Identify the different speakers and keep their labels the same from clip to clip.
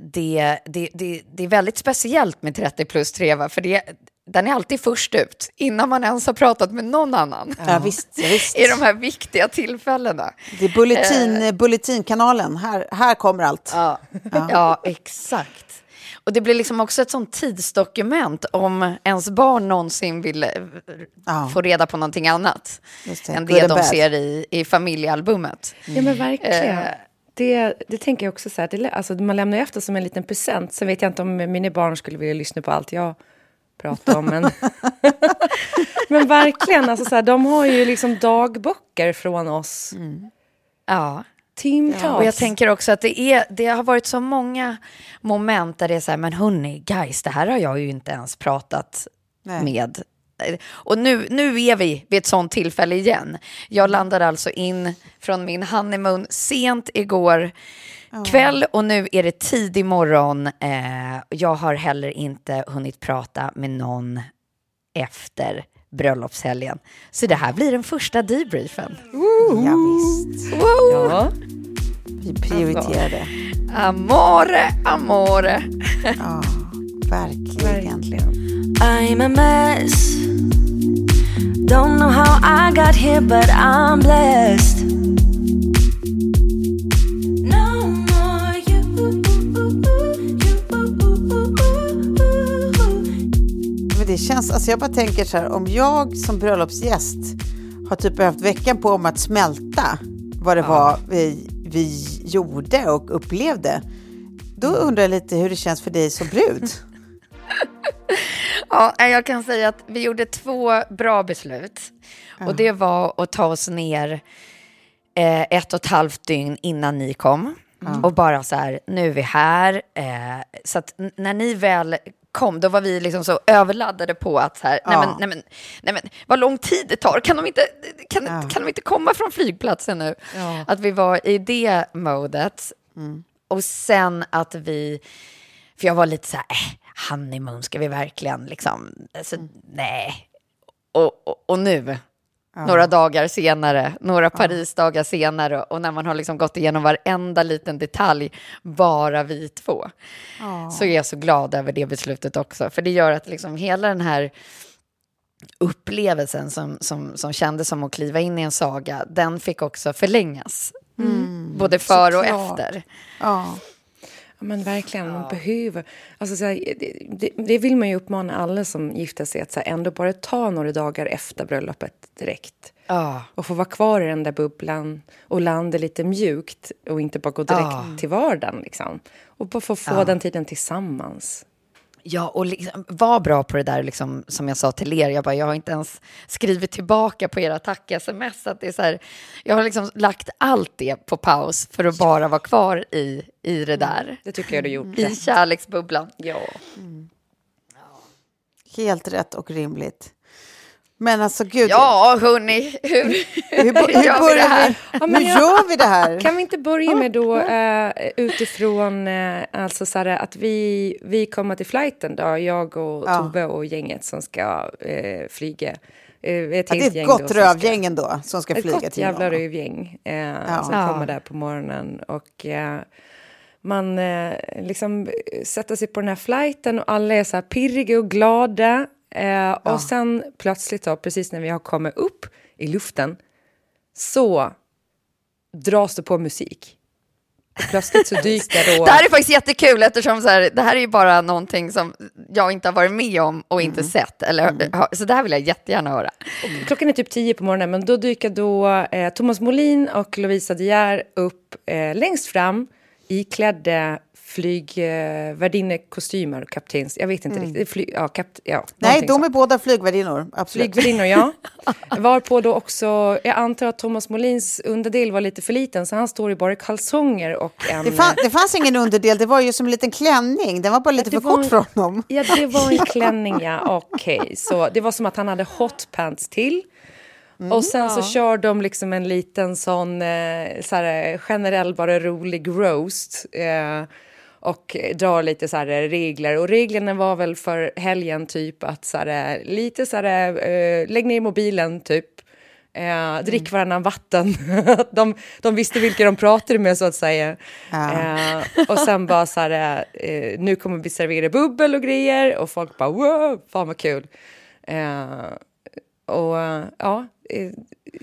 Speaker 1: det, det, det, det är väldigt speciellt med 30 plus Treva, för det, den är alltid först ut, innan man ens har pratat med någon annan.
Speaker 2: Ja, visst, visst.
Speaker 1: I de här viktiga tillfällena.
Speaker 2: Det är bulletin, eh. Bulletinkanalen, här, här kommer allt.
Speaker 1: Ja. ja. ja, exakt. Och det blir liksom också ett sånt tidsdokument om ens barn någonsin vill ja. få reda på någonting annat det. än det de ser i, i familjealbumet.
Speaker 3: Mm. Ja, men verkligen. Eh, det, det tänker jag också så här, det, alltså, man lämnar efter som en liten present. Sen vet jag inte om mina barn skulle vilja lyssna på allt jag pratar om. Men, men verkligen, alltså, så här, de har ju liksom dagböcker från oss.
Speaker 1: Mm. Ja. Timtals. Ja. Och jag tänker också att det, är, det har varit så många moment där det är så här, men hörni, guys, det här har jag ju inte ens pratat Nej. med och nu, nu är vi vid ett sånt tillfälle igen. Jag landade alltså in från min honeymoon sent igår kväll och nu är det tidig morgon. Eh, jag har heller inte hunnit prata med någon efter bröllopshelgen. Så det här blir den första debriefen.
Speaker 2: Ja, visst. Ja. Vi prioriterar det.
Speaker 1: Amore, amore.
Speaker 2: Ja, verkligen. verkligen.
Speaker 4: I'm a mess Don't know how I got here but I'm blessed
Speaker 2: det känns, alltså jag bara tänker så här, om jag som bröllopsgäst har typ behövt veckan på om att smälta vad det ja. var vi, vi gjorde och upplevde, då undrar jag lite hur det känns för dig som brud.
Speaker 1: ja, jag kan säga att vi gjorde två bra beslut. Mm. Och det var att ta oss ner eh, ett och ett halvt dygn innan ni kom. Mm. Och bara så här, nu är vi här. Eh, så att när ni väl kom, då var vi liksom så överladdade på att så här, ja. nej, men, nej, men, nej men vad lång tid det tar, kan de inte, kan, ja. kan de inte komma från flygplatsen nu? Ja. Att vi var i det modet. Mm. Och sen att vi, för jag var lite så här, äh, honeymoon, ska vi verkligen liksom, alltså, mm. nej. Och, och, och nu, ja. några dagar senare, några Parisdagar senare och när man har liksom gått igenom varenda liten detalj, bara vi två, ja. så är jag så glad över det beslutet också. För det gör att liksom hela den här upplevelsen som, som, som kändes som att kliva in i en saga, den fick också förlängas. Mm. Både för och efter.
Speaker 3: Ja. Ja, men verkligen, man behöver... Alltså, så här, det, det, vill man ju uppmana alla som gifter sig att så här, ändå bara ta några dagar efter bröllopet direkt. Ja. Och få vara kvar i den där bubblan och landa lite mjukt och inte bara gå direkt ja. till vardagen. Liksom. Och bara få få den tiden tillsammans.
Speaker 1: Ja, och liksom, var bra på det där liksom, som jag sa till er. Jag, bara, jag har inte ens skrivit tillbaka på era tack-sms. jag har liksom lagt allt det på paus för att bara vara kvar i, i det där. Mm,
Speaker 3: det tycker jag du gjort.
Speaker 1: I kärleksbubblan. Ja.
Speaker 2: Mm. Helt rätt och rimligt. Men alltså gud.
Speaker 1: Ja, hörni, hur, hur,
Speaker 2: hur,
Speaker 1: hur gör vi det här?
Speaker 3: Ja,
Speaker 2: hur gör vi det här?
Speaker 3: Kan vi inte börja med då uh, utifrån uh, alltså så här, att vi, vi kommer till flighten då, jag och ja. Tove och gänget som ska uh, flyga.
Speaker 2: Ett ja, det är ett gott rövgäng ändå som ska flyga till
Speaker 3: Ett gott jävla rövgäng ja. som kommer där på morgonen. Och man liksom sätter sig på den här flighten och alla är så här pirriga och glada. Eh, ja. Och sen plötsligt, då, precis när vi har kommit upp i luften, så dras det på musik. Och plötsligt så dyker då...
Speaker 1: det här är faktiskt jättekul eftersom så här, det här är ju bara någonting som jag inte har varit med om och inte mm. sett. Eller, mm. Så det här vill jag jättegärna höra.
Speaker 3: Och klockan är typ tio på morgonen, men då dyker då eh, Thomas Molin och Lovisa De Geer upp eh, längst fram iklädda flygvärdinnekostymer och kaptens... Jag vet inte mm. riktigt. Fly, ja, kap, ja,
Speaker 2: Nej, de är så. båda flygvärdinnor. Absolut.
Speaker 3: Flygvärdinnor, ja. Varpå då också... Jag antar att Thomas Molins underdel var lite för liten så han står i bara kalsonger och en...
Speaker 2: Det, fann, det fanns ingen underdel, det var ju som en liten klänning. Den var bara lite för kort från honom.
Speaker 3: Ja, det var en klänning, ja. Okej, okay. så det var som att han hade hotpants till. Mm, och sen ja. så kör de liksom en liten sån eh, så här, generell, bara rolig roast. Eh, och drar lite så här regler. Och reglerna var väl för helgen typ att så här, lite så här, uh, lägg ner mobilen typ. Drick mm. varannan vatten. de, de visste vilka de pratade med så att säga. Ja. Uh, och sen bara så här, uh, nu kommer vi servera bubbel och grejer och folk bara wow, fan vad kul. och ja,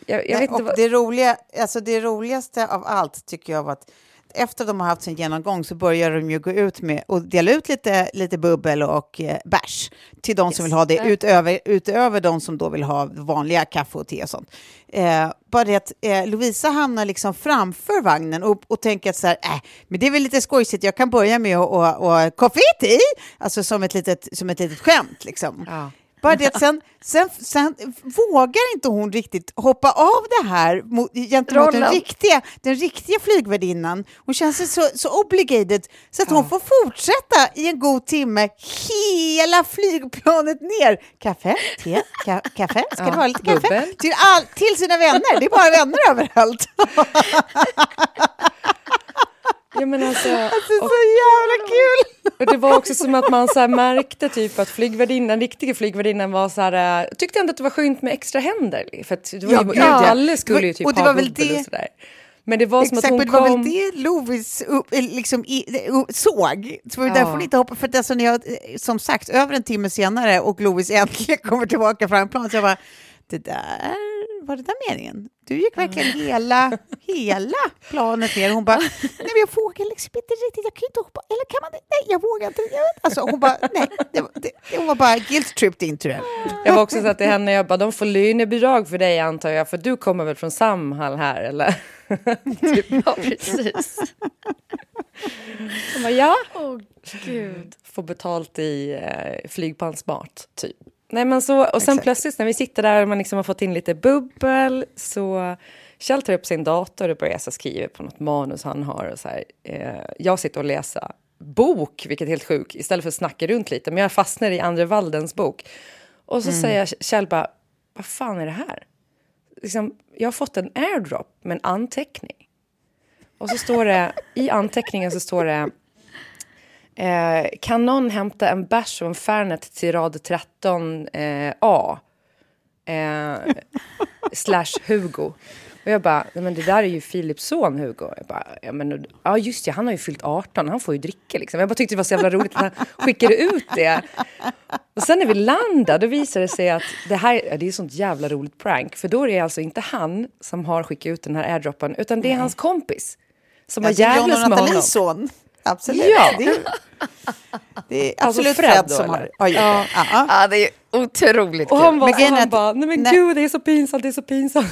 Speaker 3: jag, jag vet inte
Speaker 2: vad... det, roliga, alltså det roligaste av allt tycker jag var att efter de har haft sin genomgång så börjar de ju gå ut med och dela ut lite, lite bubbel och eh, bärs till de yes. som vill ha det, utöver, utöver de som då vill ha vanliga kaffe och te och sånt. Eh, bara det att eh, Lovisa hamnar liksom framför vagnen och, och tänker att så här, äh, men det är väl lite skojsigt, jag kan börja med att och, och, te, alltså som ett litet, som ett litet skämt liksom. Ja. Bara det att sen, sen, sen vågar inte hon riktigt hoppa av det här mot, gentemot den riktiga, den riktiga flygvärdinnan. Hon känner sig så, så obligated så att ja. hon får fortsätta i en god timme hela flygplanet ner. Kaffe, te, ka, kaffe, ska ja. det vara lite kaffe? Till, all, till sina vänner, det är bara vänner överallt.
Speaker 3: Ja, men alltså,
Speaker 2: alltså och, så jävla kul!
Speaker 3: Och det var också som att man så märkte typ att flygvärdinnan, riktiga flygvärdinnan var så här, äh, tyckte ändå att det var skönt med extra händer. För att det var ju, ja, alla skulle ju typ och det ha var väl det, och sådär. Men det var som Exakt, att hon
Speaker 2: det var väl det Lovis eh, liksom, såg. Så ja. därför inte hoppa, för alltså, när jag, eh, som sagt, över en timme senare och Lovis äntligen kommer tillbaka fram plan, så jag bara, det där var det där meningen? Du gick verkligen hela, hela planet ner. Hon bara, nej men jag vågar liksom inte riktigt, jag kan inte hoppa, eller kan man det? Nej, jag vågar inte. Jag vet. Alltså, hon bara, nej, det, det, hon var bara guilt-tripped in tror jag.
Speaker 3: Jag var också så att till henne, jag bara, de får lönebidrag för dig antar jag, för du kommer väl från Samhall här eller?
Speaker 1: typ, ja, precis.
Speaker 3: Hon bara, ja.
Speaker 1: Oh, Gud.
Speaker 3: Får betalt i eh, flygplansmat, typ. Nej, men så, och sen Exakt. plötsligt när vi sitter där och man liksom har fått in lite bubbel så Kjell tar upp sin dator och börjar skriva på något manus han har. Och så här, eh, jag sitter och läser bok, vilket är helt sjukt, istället för att snacka runt lite. Men jag fastnar i Andre Waldens bok. Och så mm. säger Kjell bara, vad fan är det här? Liksom, jag har fått en airdrop med en anteckning. Och så står det, i anteckningen så står det Eh, kan någon hämta en bärs och en Fernet till rad 13A? Eh, eh, slash Hugo. Och jag bara, men det där är ju Philips son Hugo. Jag bara, ja, men, ja just det, han har ju fyllt 18, han får ju dricka liksom. Jag bara tyckte det var så jävla roligt att han skickade ut det. Och sen när vi landade, då visade det sig att det här det är sånt jävla roligt prank. För då är det alltså inte han som har skickat ut den här airdroppen, utan det är Nej. hans kompis. Som har jävlas med honom.
Speaker 2: son. Absolut. Ja. Det, är, det är alltså absolut alltså Fred, som har, har gjort
Speaker 1: ja. det. Ja, det är otroligt
Speaker 3: kul. Och han, var, men han bara, nej men nej. gud det är så pinsamt, det är så pinsamt.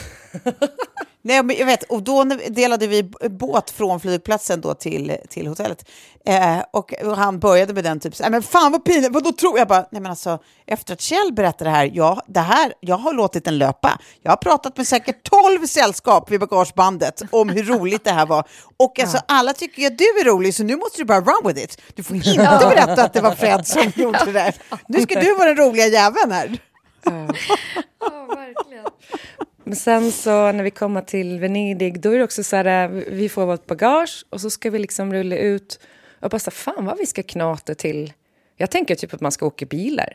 Speaker 2: Nej, men jag vet, och då delade vi båt från flygplatsen då till, till hotellet. Eh, och, och, han började med den typ, men fan vad pinigt, vad då tror jag bara, nej men alltså, efter att Kjell berättade det här, ja, det här, jag har låtit den löpa. Jag har pratat med säkert tolv sällskap vid bagagebandet om hur roligt det här var. Och alltså, alla tycker ju att du är rolig, så nu måste du bara run with it. Du får inte berätta att det var Fred som gjorde det där. Nu ska du vara den roliga jäveln här.
Speaker 1: Ja, verkligen.
Speaker 3: Men sen så när vi kommer till Venedig, då är det också så här, vi får vårt bagage och så ska vi liksom rulla ut och bara så fan vad vi ska knata till. Jag tänker typ att man ska åka bilar.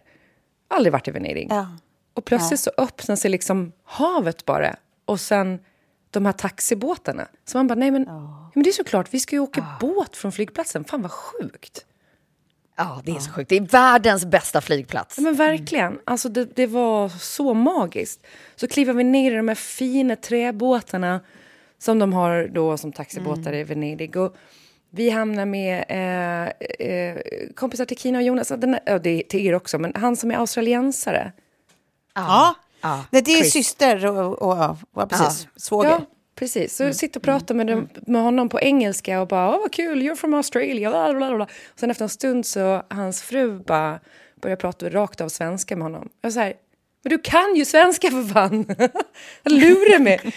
Speaker 3: Aldrig varit i Venedig.
Speaker 2: Ja.
Speaker 3: Och plötsligt så öppnar sig liksom havet bara. Och sen de här taxibåtarna. Så man bara, nej men, ja. men det är såklart, vi ska ju åka båt från flygplatsen. Fan vad sjukt.
Speaker 1: Ja, det är så sjukt. Det är världens bästa flygplats.
Speaker 3: Ja, men verkligen. Alltså det, det var så magiskt. Så kliver vi ner i de här fina träbåtarna som de har då som taxibåtar i Venedig. Och vi hamnar med eh, eh, kompisar till Kina och Jonas. Den, ja, det är till er också, men han som är australiensare.
Speaker 2: Ja,
Speaker 1: Ja,
Speaker 2: Nej, det är
Speaker 1: Chris.
Speaker 2: syster och, och, och ja, precis, svåger.
Speaker 3: Precis. Så jag sitter och pratar med, dem, med honom på engelska och bara, åh vad kul, you're from Australia, bla, bla, bla. Och sen efter en stund så hans fru bara börjar prata rakt av svenska med honom. Jag säger, men du kan ju svenska för fan! Lurar mig!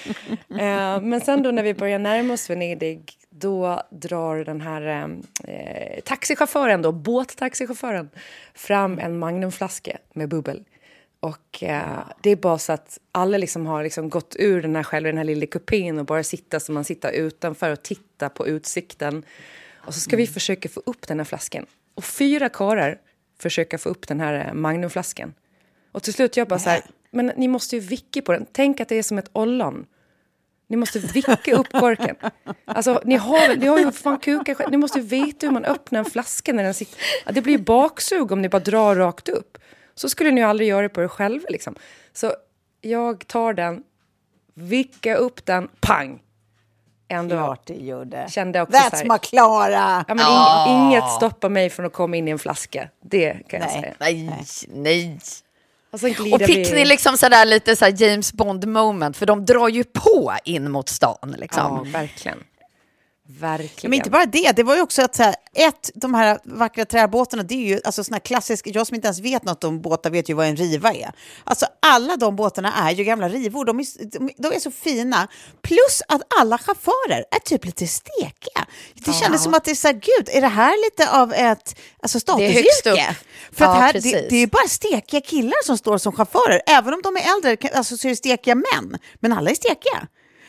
Speaker 3: eh, men sen då när vi börjar närma oss Venedig, då drar den här eh, taxichauffören, då, båttaxichauffören, fram en magnumflaska med bubbel. Och eh, det är bara så att alla liksom har liksom gått ur den här själva, den här lilla kupén och bara sitta som man sitter utanför och titta på utsikten. Och så ska vi försöka få upp den här flaskan. Och fyra karlar försöka få upp den här eh, magnumflaskan. Och till slut jag bara så här, men ni måste ju vicka på den. Tänk att det är som ett ollon. Ni måste vicka upp korken. Alltså, ni har, ni har ju fan kukar själv. Ni måste ju veta hur man öppnar en flaska när den sitter... Ja, det blir baksug om ni bara drar rakt upp. Så skulle ni ju aldrig göra det på er själva. Liksom. Så jag tar den, vickar upp den, pang! Ändå
Speaker 2: Klart det gjorde.
Speaker 3: kände jag också så
Speaker 2: That's
Speaker 3: här,
Speaker 2: my Klara!
Speaker 3: ja, men ing, Inget stoppar mig från att komma in i en flaska. Det kan jag
Speaker 2: Nej.
Speaker 3: säga.
Speaker 1: Nej, nej.
Speaker 3: Och,
Speaker 1: Och fick
Speaker 3: vi-
Speaker 1: ni liksom sådär lite så James Bond moment? För de drar ju på in mot stan liksom.
Speaker 3: Ja, verkligen. Verkligen.
Speaker 2: Men inte bara det, det var ju också att så här, ett, de här vackra träbåtarna, det är ju alltså såna klassiska, jag som inte ens vet något om båtar vet ju vad en riva är. Alltså alla de båtarna är ju gamla rivor, de är, de, de är så fina. Plus att alla chaufförer är typ lite stekiga. Det kändes som att det är så här, gud, är det här lite av ett alltså
Speaker 1: Det är högst
Speaker 2: statusyrke? För att
Speaker 1: Ja,
Speaker 2: här, det, det är ju bara stekiga killar som står som chaufförer, även om de är äldre, alltså så är det stekiga män, men alla är stekiga.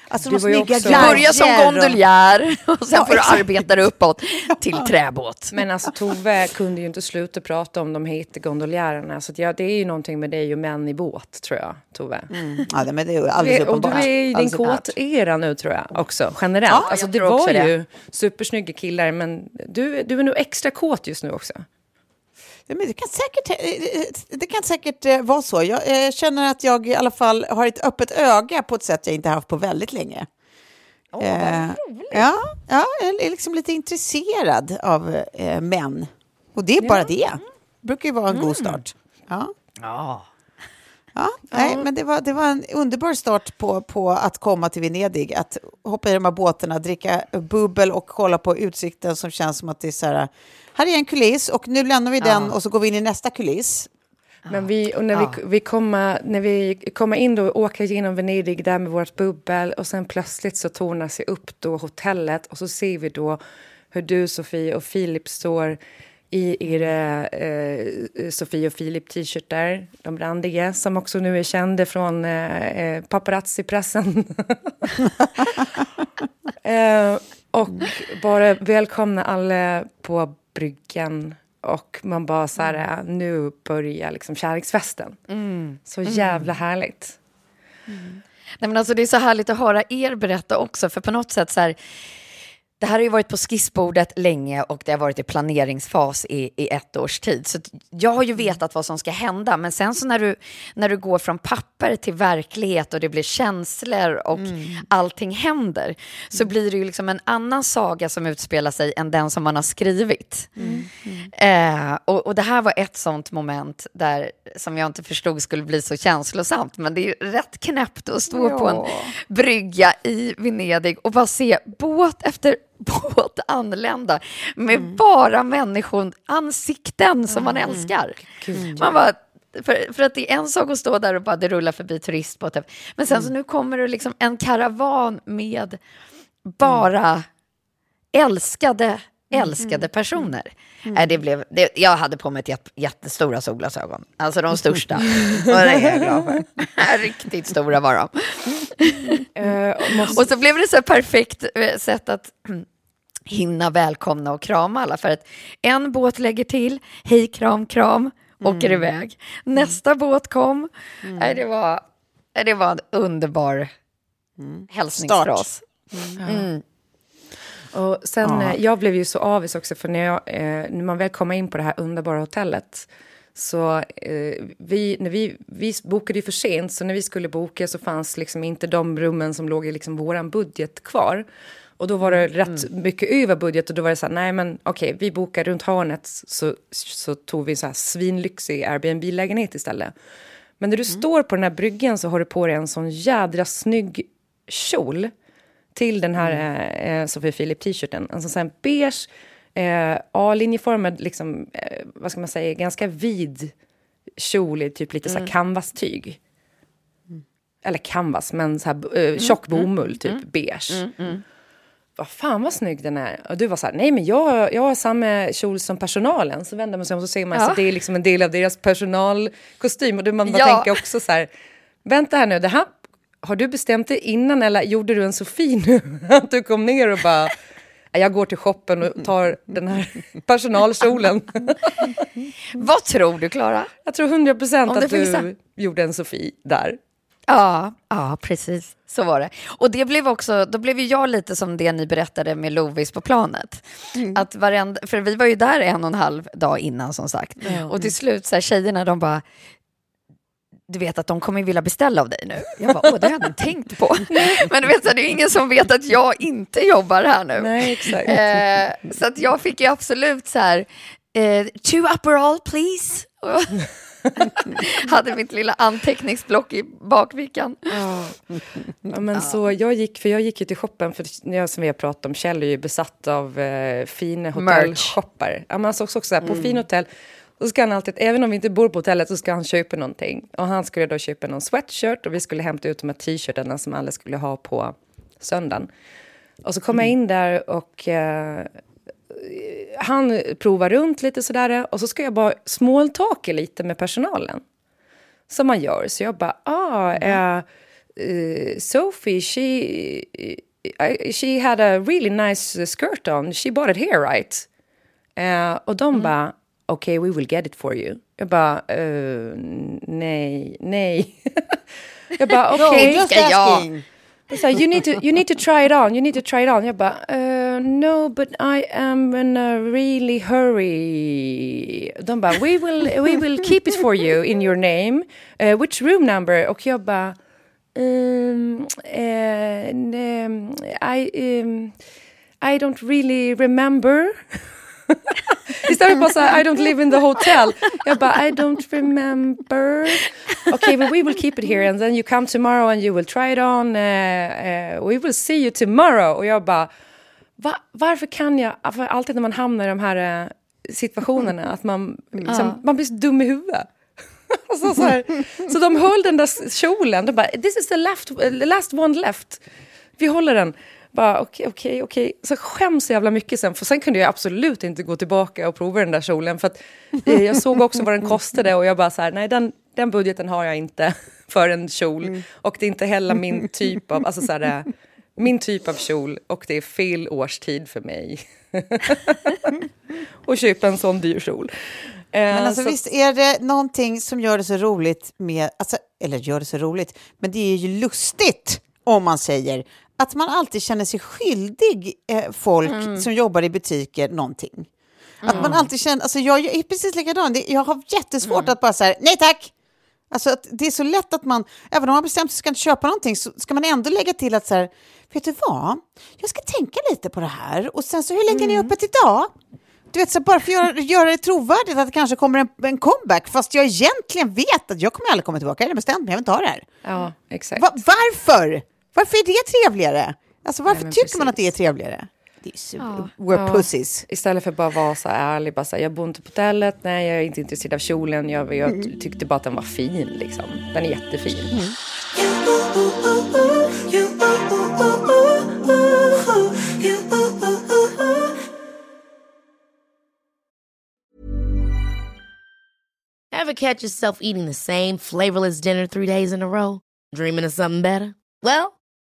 Speaker 2: Alltså
Speaker 3: Det
Speaker 2: de
Speaker 3: var ju
Speaker 2: snygga
Speaker 3: också-
Speaker 1: Du börjar som gondoljär och sen
Speaker 2: Ja,
Speaker 1: får du arbeta dig uppåt till träbåt.
Speaker 3: Men alltså Tove kunde ju inte sluta prata om de heta gondoljärerna. Så att ja, det är ju någonting med dig och män i båt, tror jag, Tove.
Speaker 2: Ja, det- men det är ju
Speaker 3: Du
Speaker 2: alldeles
Speaker 3: är, och du
Speaker 2: uppenbart.
Speaker 3: är i din
Speaker 2: uppenbart.
Speaker 3: kåt-era nu, tror jag, också, generellt.
Speaker 1: Ja,
Speaker 3: alltså, det var
Speaker 1: det.
Speaker 3: ju supersnygga killar, men du, du är nog extra kåt just nu också.
Speaker 2: Ja, men det kan säkert, eh, det kan säkert eh, vara så. Jag eh, känner att jag i alla fall har ett öppet öga på ett sätt jag inte haft på väldigt länge. Eh, ja, ja, jag är liksom lite intresserad av eh, män. Och det är bara det. Det brukar ju vara en god start. Ja.
Speaker 1: Ja.
Speaker 2: Ja, nej, men det var, det var en underbar start på, på att komma till Venedig. Att hoppa i de här båtarna, dricka bubbel och kolla på utsikten som känns som att det är så här, här är en kuliss och nu lämnar vi den och så går vi in i nästa kuliss.
Speaker 3: Men vi, och när, vi, vi kommer, när vi kommer in då och åker genom Venedig där med vårt bubbel och sen plötsligt så tornar sig upp då hotellet och så ser vi då hur du, Sofie och Filip står i era eh, Sofie och Filip t-shirtar, de randiga, som också nu är kända från eh, eh, paparazzi-pressen. eh, och bara välkomna alla på bryggan och man bara så här, nu börjar liksom kärleksfesten. Så jävla härligt.
Speaker 1: Nej, men alltså, det är så härligt att höra er berätta också, för på något sätt så här, det här har ju varit på skissbordet länge och det har varit i planeringsfas i, i ett års tid. Så jag har ju vetat vad som ska hända, men sen så när du, när du går från papper till verklighet och det blir känslor och allting händer, så blir det ju liksom en annan saga som utspelar sig än den som man har skrivit. Eh, och, och det här var ett sånt moment där, som jag inte förstod skulle bli så känslosamt, men det är ju rätt knäppt att stå på en brygga i Venedig och bara se båt efter båt anlända med bara människor, ansikten som man älskar. Man bara, för, för att det är en sak att stå där och bara det rullar förbi turistbåtar, men sen så nu kommer det liksom en karavan med bara älskade älskade personer. Mm. det blev, det, jag hade på mig ett jätt, jättestora solglasögon. Alltså de största. och det är jag glad för. Riktigt stora var de. Uh, måste... Och så blev det så perfekt eh, sätt att hinna välkomna och krama alla. För att en båt lägger till, hej kram kram, åker mm. iväg. Nästa båt kom. Mm. det, var, det var en underbar mm. hälsning för oss. Mm. Mm.
Speaker 3: Och sen, ja. Eh, jag blev ju så avis också, för när, jag, eh, när man väl kom in på det här underbara hotellet så eh, vi, när vi, vi bokade ju för sent, så när vi skulle boka så fanns liksom inte de rummen som låg i liksom vår budget kvar. Och då var det rätt mm. mycket över budget och då var det så här, nej men okej, okay, vi bokar runt hörnet så, så tog vi en så här svinlyxig Airbnb-lägenhet istället. Men när du mm. står på den här bryggan så har du på dig en sån jädra snygg kjol till den här mm. eh, eh Sofie Philip-t-shirten. Alltså så här beige, eh, A-linjeformad, liksom, eh, vad ska man säga, ganska vid kjol i typ lite mm. så mm. canvas-tyg. Mm. Eller canvas, men så här, eh, tjock mm. bomull, typ beige vad fan vad snygg den är. Och du var så här, nej men jag, jag har samma kjol som personalen. Så vänder man sig om och så ser man ja. att det är liksom en del av deras personalkostym. Och då man ja. tänker också så här, vänta här nu, det här, har du bestämt det innan eller gjorde du en Sofie nu? Att du kom ner och bara, jag går till shoppen och tar den här personalkjolen.
Speaker 1: vad tror du Klara?
Speaker 3: Jag tror 100 procent att du gjorde en Sofie där.
Speaker 1: Ja, ja, precis. Så var det. Och det blev också, då blev jag lite som det ni berättade med Lovis på planet. Mm. Att varenda, för vi var ju där en och en halv dag innan som sagt. Mm. Och till slut, så här, tjejerna de bara, du vet att de kommer vilja beställa av dig nu. Jag bara, åh det har jag inte tänkt på. Men du vet, så det är ingen som vet att jag inte jobbar här nu.
Speaker 3: Nej, exakt.
Speaker 1: Eh, så att jag fick ju absolut så här, eh, two upper all please. hade mitt lilla anteckningsblock i bakfickan.
Speaker 3: Ja. ja men så jag gick, för jag gick ju till shoppen, för jag, som vi har pratat om, Kjell är ju besatt av eh, fina hotellshoppar. Ja, men såg också så här, på mm. fin hotell, så ska han alltid, även om vi inte bor på hotellet, så ska han köpa någonting. Och han skulle då köpa någon sweatshirt och vi skulle hämta ut de här t-shirtarna som alla skulle ha på söndagen. Och så kom mm. jag in där och eh, han provar runt lite sådär och så ska jag bara smalltalka lite med personalen. Som man gör. Så jag bara, ah, uh, uh, Sophie, she, uh, she had a really nice skirt on. She bought it here right? Uh, och de mm. bara, okay, we will get it for you. Jag bara, nej, nej. jag bara, okej. Okay. Så you need to you need to try it on. You need to try it on. Jag bara uh, no, but I am in a really hurry. De bara we will we will keep it for you in your name. Uh, which room number? Och jag bara um, uh, um, I um, I don't really remember. Istället för att säga I don't live in the hotel. Jag bara I don't remember. Okay, but we will keep it here and then you come tomorrow and you will try it on. Uh, uh, we will see you tomorrow. Och jag bara Va, varför kan jag, för alltid när man hamnar i de här uh, situationerna, att man, liksom, man blir så dum i huvudet. alltså, så, här, så de höll den där kjolen, de bara this is the left, last one left. Vi håller den. Bara okej, okay, okej, okay, okej. Okay. Så skäms så jävla mycket sen, för sen kunde jag absolut inte gå tillbaka och prova den där kjolen. För att, eh, jag såg också vad den kostade och jag bara så här, nej den, den budgeten har jag inte för en kjol. Mm. Och det är inte heller min typ av, alltså så här, eh, min typ av kjol och det är fel årstid för mig. och köpa en sån dyr kjol.
Speaker 2: Men alltså, så... visst är det någonting som gör det så roligt med, alltså, eller gör det så roligt, men det är ju lustigt om man säger att man alltid känner sig skyldig eh, folk mm. som jobbar i butiker någonting. Mm. Att man alltid känner, alltså jag, jag är precis likadan, jag har jättesvårt mm. att bara säga nej tack. Alltså att det är så lätt att man, även om man bestämt sig för att köpa någonting, så ska man ändå lägga till att så här, vet du vad, jag ska tänka lite på det här och sen så hur länge mm. är ni mm. öppet idag? Du vet, så bara för att göra, göra det trovärdigt att det kanske kommer en, en, comeback, fast jag egentligen vet att jag kommer aldrig komma tillbaka, jag har bestämt mig, jag vill inte ha det här.
Speaker 3: Ja, exakt.
Speaker 2: Va, varför? Varför är det trevligare? Alltså varför Nej, tycker precis. man att det är trevligare? Ja. We're pussies. Ja.
Speaker 3: Istället för bara vara så ärlig. Bara så här, jag bor inte på hotellet. Nej, jag är inte intresserad av kjolen. Jag, jag mm. tyckte bara att den var fin. Liksom. Den är jättefin. Mm.
Speaker 5: Ever catch yourself eating the same flavorless dinner three days in a row? Dreaming of something better? Well,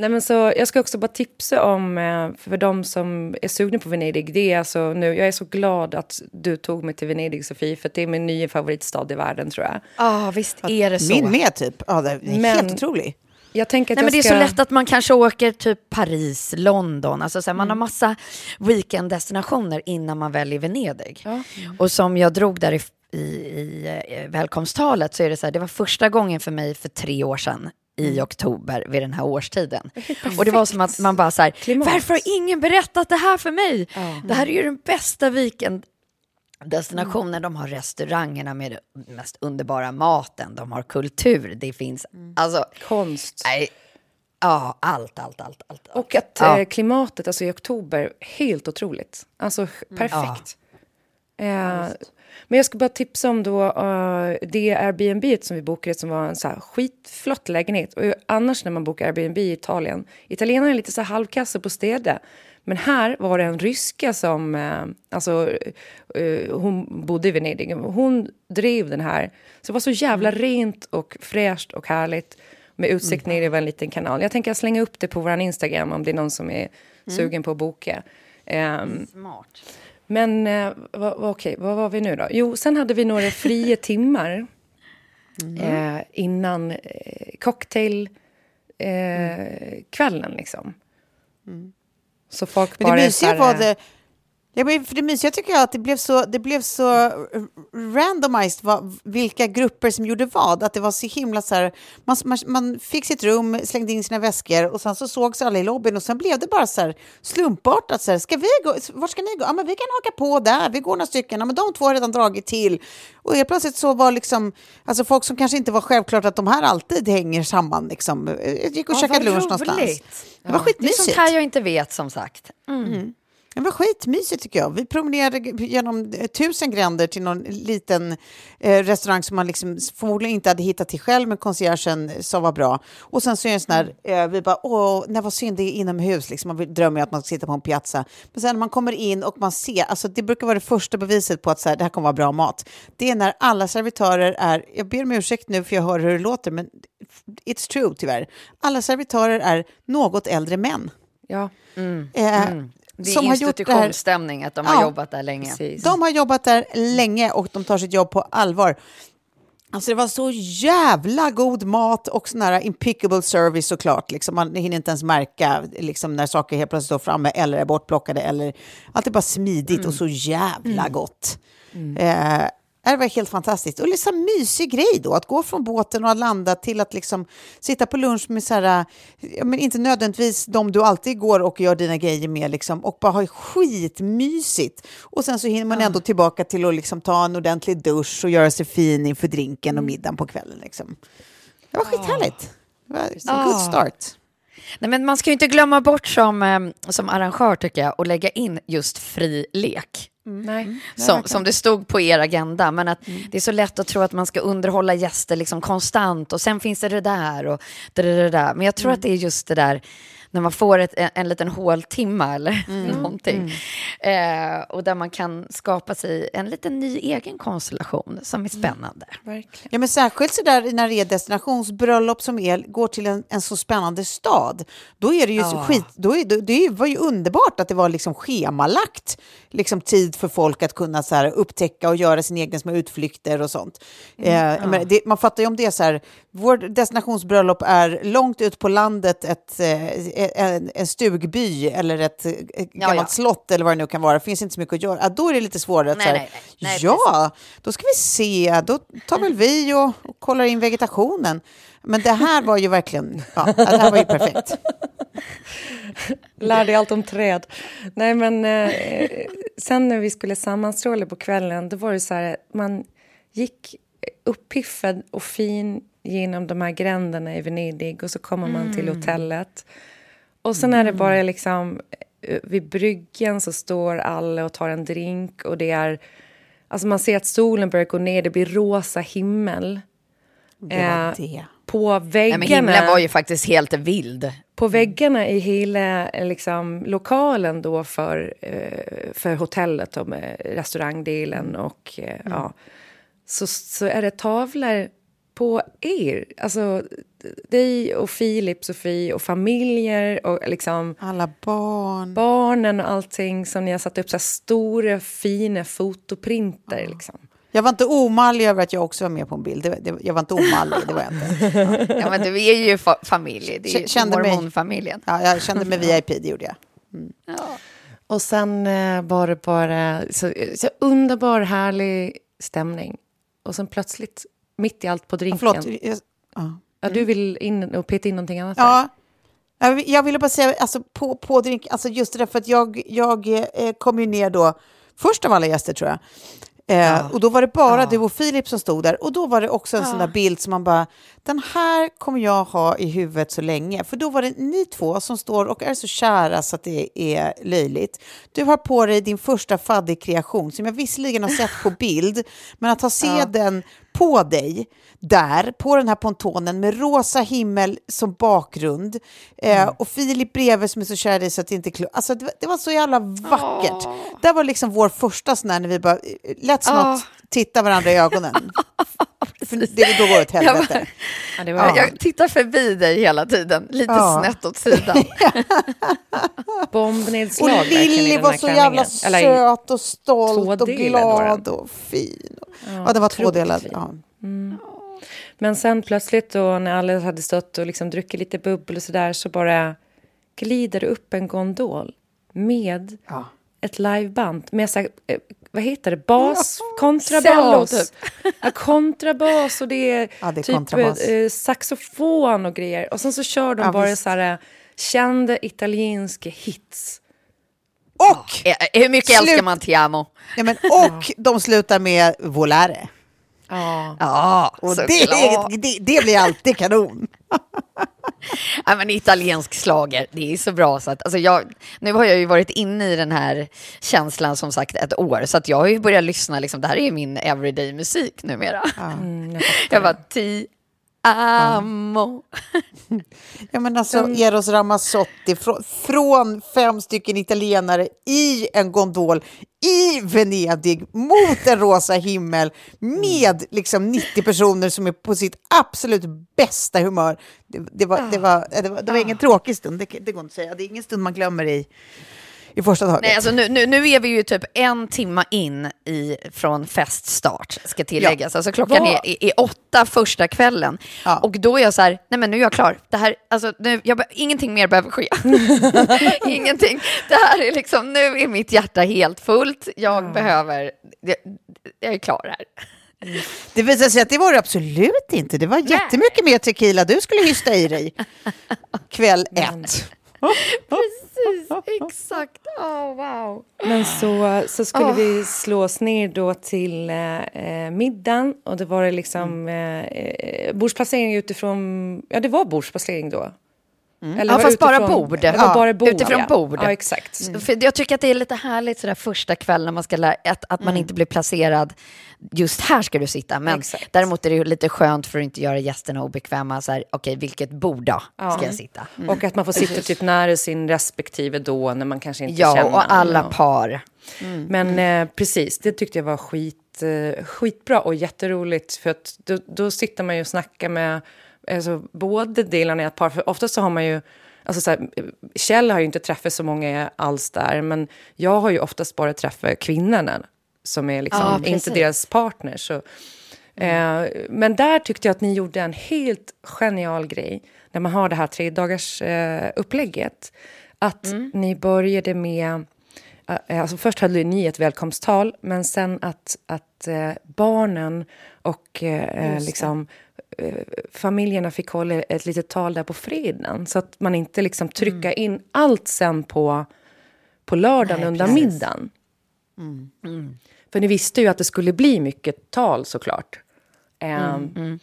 Speaker 3: Nej, men så, jag ska också bara tipsa om, eh, för de som är sugna på Venedig, det är alltså nu, jag är så glad att du tog mig till Venedig Sofie, för det är min nya favoritstad i världen tror jag.
Speaker 1: Ja, ah, visst är det så.
Speaker 2: Min med typ. Ja, det är
Speaker 3: Men-
Speaker 2: helt otrolig.
Speaker 3: Jag tänker att
Speaker 1: Nej,
Speaker 3: jag
Speaker 1: men det är så lätt att man kanske åker typ Paris, London, alltså så här, man har massa weekenddestinationer innan man väljer Venedig. Och som jag drog där i, i, i eh, välkomsttalet så är det så här, det var första gången för mig för tre år sedan i oktober vid den här årstiden. Och det var som att man bara så här,
Speaker 3: Klimat.
Speaker 1: varför har ingen berättat det här för mig? Det här är ju den bästa weekend destinationen, de har restaurangerna med den mest underbara maten, de har kultur, det finns, alltså,
Speaker 3: Konst.
Speaker 1: nej, ja, allt, allt, allt, allt.
Speaker 3: Och att
Speaker 1: Ja.
Speaker 3: eh, klimatet alltså i oktober, helt otroligt. Alltså perfekt. Eh, men jag ska bara tipsa om då eh, det Airbnb som vi bokade som var en så här skitflott lägenhet. Och annars när man bokar Airbnb i Italien, italienarna är lite så halvkassa på städa. Men här var det en ryska som, eh, alltså eh, hon bodde i Venedig, hon drev den här. Så det var så jävla rent och fräscht och härligt med utsikt ner över en liten kanal. Jag tänker slänga upp det på vår Instagram om det är någon som är sugen på att boka. Ehm,
Speaker 1: Smart.
Speaker 3: Men eh, vad, okej, vad var vi nu då? Jo, sen hade vi några fria timmar eh, innan eh, cocktailkvällen eh, kvällen liksom. Så folk
Speaker 2: Men det
Speaker 3: bara...
Speaker 2: mysiga var
Speaker 3: eh,
Speaker 2: det... Ja, men för det mysiga tycker jag att det blev så, det blev så eh, randomized vad, vilka grupper som gjorde vad. Att det var så himla så här, man, man, man fick sitt rum, slängde in sina väskor och sen så sågs alla i lobbyn och sen blev det bara så här slumpartat. Så här, ska vi gå, vart ska ni gå? Ja, men vi kan haka på där, vi går några stycken. Ja, men de två har redan dragit till. Och helt plötsligt så var liksom, alltså folk som kanske inte var självklart att de här alltid hänger samman. Liksom, eh, gick och
Speaker 1: Ja,
Speaker 2: käkade lunch någonstans.
Speaker 1: roligt.
Speaker 2: Det var
Speaker 1: Det är
Speaker 2: skitmysigt.
Speaker 1: sånt här jag inte vet som sagt.
Speaker 2: Det var skitmysigt tycker jag. Vi promenerade genom eh, tusen gränder till någon liten eh, restaurang som man liksom förmodligen inte hade hittat till själv, men conciergen sa var bra. Och sen så är det en sån här, eh, vi bara, åh, nej vad synd, det är inomhus, liksom. man drömmer ju att man ska sitta på en piazza. Men sen när man kommer in och man ser, alltså det brukar vara det första beviset på att så här, det här kommer vara bra mat. Det är när alla servitörer är, jag ber om ursäkt nu för jag hör hur det låter, men it's true tyvärr. Alla servitörer är något äldre män.
Speaker 3: Ja,
Speaker 2: Eh,
Speaker 1: Det är
Speaker 2: som
Speaker 1: institutionsstämning, att de har
Speaker 2: Ja,
Speaker 1: jobbat där länge.
Speaker 3: precis.
Speaker 2: De har jobbat där länge och de tar sitt jobb på allvar. Alltså det var så jävla god mat och sån här impeccable service såklart. Liksom man hinner inte ens märka liksom, när saker helt plötsligt står framme eller är bortplockade. Eller, allt är bara smidigt och så jävla gott. Eh, det var helt fantastiskt. Och liksom mysig grej då, att gå från båten och landa till att liksom sitta på lunch med så här, men inte nödvändigtvis de du alltid går och gör dina grejer med liksom, och bara ha skitmysigt. Och sen så hinner man ändå tillbaka till att liksom ta en ordentlig dusch och göra sig fin inför drinken och middagen på kvällen. Liksom. Det var skithärligt. Det var en good start.
Speaker 1: Nej, men man ska ju inte glömma bort som, eh, som arrangör tycker jag och lägga in just fri lek.
Speaker 3: Mm. Nej,
Speaker 1: mm. som, som det stod på er agenda. Men att mm. det är så lätt att tro att man ska underhålla gäster liksom konstant och sen finns det det där och det, det där. Men jag tror mm. att det är just det där när man får ett, en, en liten håltimma eller mm. någonting. Mm. Eh, och där man kan skapa sig en liten ny egen konstellation som är spännande.
Speaker 2: Mm. Ja, men särskilt så där när det är destinationsbröllop som är, går till en, en så spännande stad. Då är det ju ja. skit, då är, det, det var ju underbart att det var liksom schemalagt liksom tid för folk att kunna så här, upptäcka och göra sina egna små utflykter och sånt. Mm, eh, ja. det, man fattar ju om det är så här, vår destinationsbröllop är långt ut på landet, ett, eh, en, en stugby eller ett, ett gammalt ja, ja. slott eller vad det nu kan vara, det finns inte så mycket att göra, då är det lite svårare. Nej, nej, nej, ja, då ska vi se, då tar väl vi och, och kollar in vegetationen. Men det här var ju verkligen, ja, det här var ju perfekt.
Speaker 3: Lär dig allt om träd. Nej, men eh, sen när vi skulle sammanstråla på kvällen, då var det så här, man gick uppiffad och fin genom de här gränderna i Venedig och så kommer man mm. till hotellet. Och sen är det bara mm. liksom eh, vid bryggen så står alla och tar en drink och det är alltså man ser att solen börjar gå ner, det blir rosa himmel.
Speaker 2: Det var eh, det.
Speaker 3: På väggarna... Nej,
Speaker 1: himlen var ju faktiskt helt vild.
Speaker 3: På väggarna i hela eh, liksom, lokalen då för, eh, för hotellet och restaurangdelen och eh, mm. ja, så, så är det tavlor på er. Alltså dig och Filip, Sofie och familjer och liksom...
Speaker 2: Alla barn.
Speaker 3: Barnen och allting som ni har satt upp så stora fina fotoprinter. Ja. Liksom.
Speaker 2: Jag var inte omallig över att jag också var med på en bild. Det, det, jag var inte omallig, det var jag
Speaker 1: inte. Ja, men du är ju fa familj, det är ju mormonfamiljen.
Speaker 2: Ja, jag kände mig VIP, det gjorde jag.
Speaker 3: Mm. Ja. Och sen eh, var det bara så, så underbar, härlig stämning. Och sen plötsligt, mitt i allt på drinken.
Speaker 2: Ja, förlåt, jag, ja.
Speaker 3: Ja, du vill in och peta in någonting annat?
Speaker 2: Ja. Där. Jag ville bara säga, alltså på, på drink, alltså just det där för att jag, jag eh, kom ju ner då, först av alla gäster tror jag, Eh, ja. Och då var det bara ja. du och Filip som stod där. Och då var det också en ja. sån där bild som man bara, den här kommer jag ha i huvudet så länge. För då var det ni två som står och är så kära så att det är löjligt. Du har på dig din första fadderkreation som jag visserligen har sett på bild, men att ha se den på dig där, på den här pontonen med rosa himmel som bakgrund. Eh, mm. Och Filip bredvid som är så kär i dig så att det inte är alltså, det, det, var så jävla vackert. Oh. Det var liksom vår första sån här när vi bara, let's oh. not titta varandra i ögonen. För det, då går det åt helvete.
Speaker 1: Jag, ja, var, jag tittar förbi dig hela tiden, lite ja. snett åt sidan.
Speaker 3: Bombnedslag.
Speaker 2: Och Lilly var så jävla söt och stolt och glad och fin. Ja, ja det var två delar. Ja. Mm.
Speaker 3: Men sen plötsligt då när alla hade stått och liksom druckit lite bubbel och sådär så bara glider det upp en gondol med ja. ett liveband med så här, eh, vad heter det, bas, ja, kontrabas. Typ. Ja, kontrabas och det är, ja, det är typ eh, saxofon och grejer. Och sen så kör de bara visst. så här kända italienska hits.
Speaker 2: Och!
Speaker 1: Hur mycket slut... älskar man Tiamo?
Speaker 2: Ja, men, och de slutar med Volare.
Speaker 1: Ja, ja
Speaker 2: och det, det, det, blir alltid kanon.
Speaker 1: ja, men italiensk slager, det är så bra så att alltså jag, nu har jag ju varit inne i den här känslan som sagt ett år så att jag har ju börjat lyssna, liksom, det här är min everyday musik numera. Mm, jag, jag bara, ti Amo.
Speaker 2: ja, men alltså, Eros Ramazzotti, från, från fem stycken italienare i en gondol i Venedig mot en rosa himmel med liksom 90 personer som är på sitt absolut bästa humör. Det, det var, det, var, det, var, det var ingen tråkig stund, det, det går inte att säga. Det är ingen stund man glömmer i i första taget.
Speaker 1: Nej, alltså nu, nu, nu är vi ju typ en timma in i, från feststart, ska tilläggas. Ja. Alltså klockan är, är, är, åtta första kvällen. Ja. Och då är jag så här, nej men nu är jag klar. Det här, alltså, nu, jag, ingenting mer behöver ske. ingenting. Det här är liksom, nu är mitt hjärta helt fullt. Jag mm. behöver, jag, jag är klar här.
Speaker 2: Det visade sig att det var det absolut inte. Det var jättemycket mer tequila du skulle hysta i dig kväll ett.
Speaker 1: Precis, exakt. Oh, wow.
Speaker 3: Men så, så skulle oh. vi slå oss ner då till eh, middagen och det var det liksom mm. eh, bordsplacering utifrån... Ja, det var bordsplacering då. Eller
Speaker 1: Ja, fast bara
Speaker 3: utifrån-
Speaker 1: bord.
Speaker 3: Det var bara bord.
Speaker 1: Utifrån
Speaker 3: ja.
Speaker 1: bord.
Speaker 3: Ja, exakt.
Speaker 1: Mm. För jag tycker att det är lite härligt sådär första kvällen när man ska lära, att, att man inte blir placerad just här ska du sitta. Men
Speaker 3: Exakt.
Speaker 1: däremot är det ju lite skönt för att inte göra gästerna obekväma. Så här, Okej, vilket bord då ska jag sitta?
Speaker 3: Och att man får sitta typ nära sin respektive då när man kanske inte
Speaker 1: Ja,
Speaker 3: känner
Speaker 1: och alla
Speaker 3: någon.
Speaker 1: par.
Speaker 3: Men eh, precis, det tyckte jag var skit, eh, skitbra och jätteroligt. För att då, då sitter man ju och snackar med alltså, både delarna i ett par. För oftast så har man ju... Alltså så här, Kjell har ju inte träffat så många alls där. Men jag har ju oftast bara träffat kvinnorna som är liksom
Speaker 1: Ja,
Speaker 3: inte
Speaker 1: precis.
Speaker 3: deras partner. Så, eh, men där tyckte jag att ni gjorde en helt genial grej. När man har det här tre dagars eh, upplägget. Att ni började med... Eh, Alltså först hade ni ett välkomsttal, men sen att, att eh, barnen och eh, liksom, eh, familjerna fick hålla ett litet tal där på fredagen. Så att man inte liksom trycker in allt sen på, på lördagen under middagen. För ni visste ju att det skulle bli mycket tal såklart. Ehm,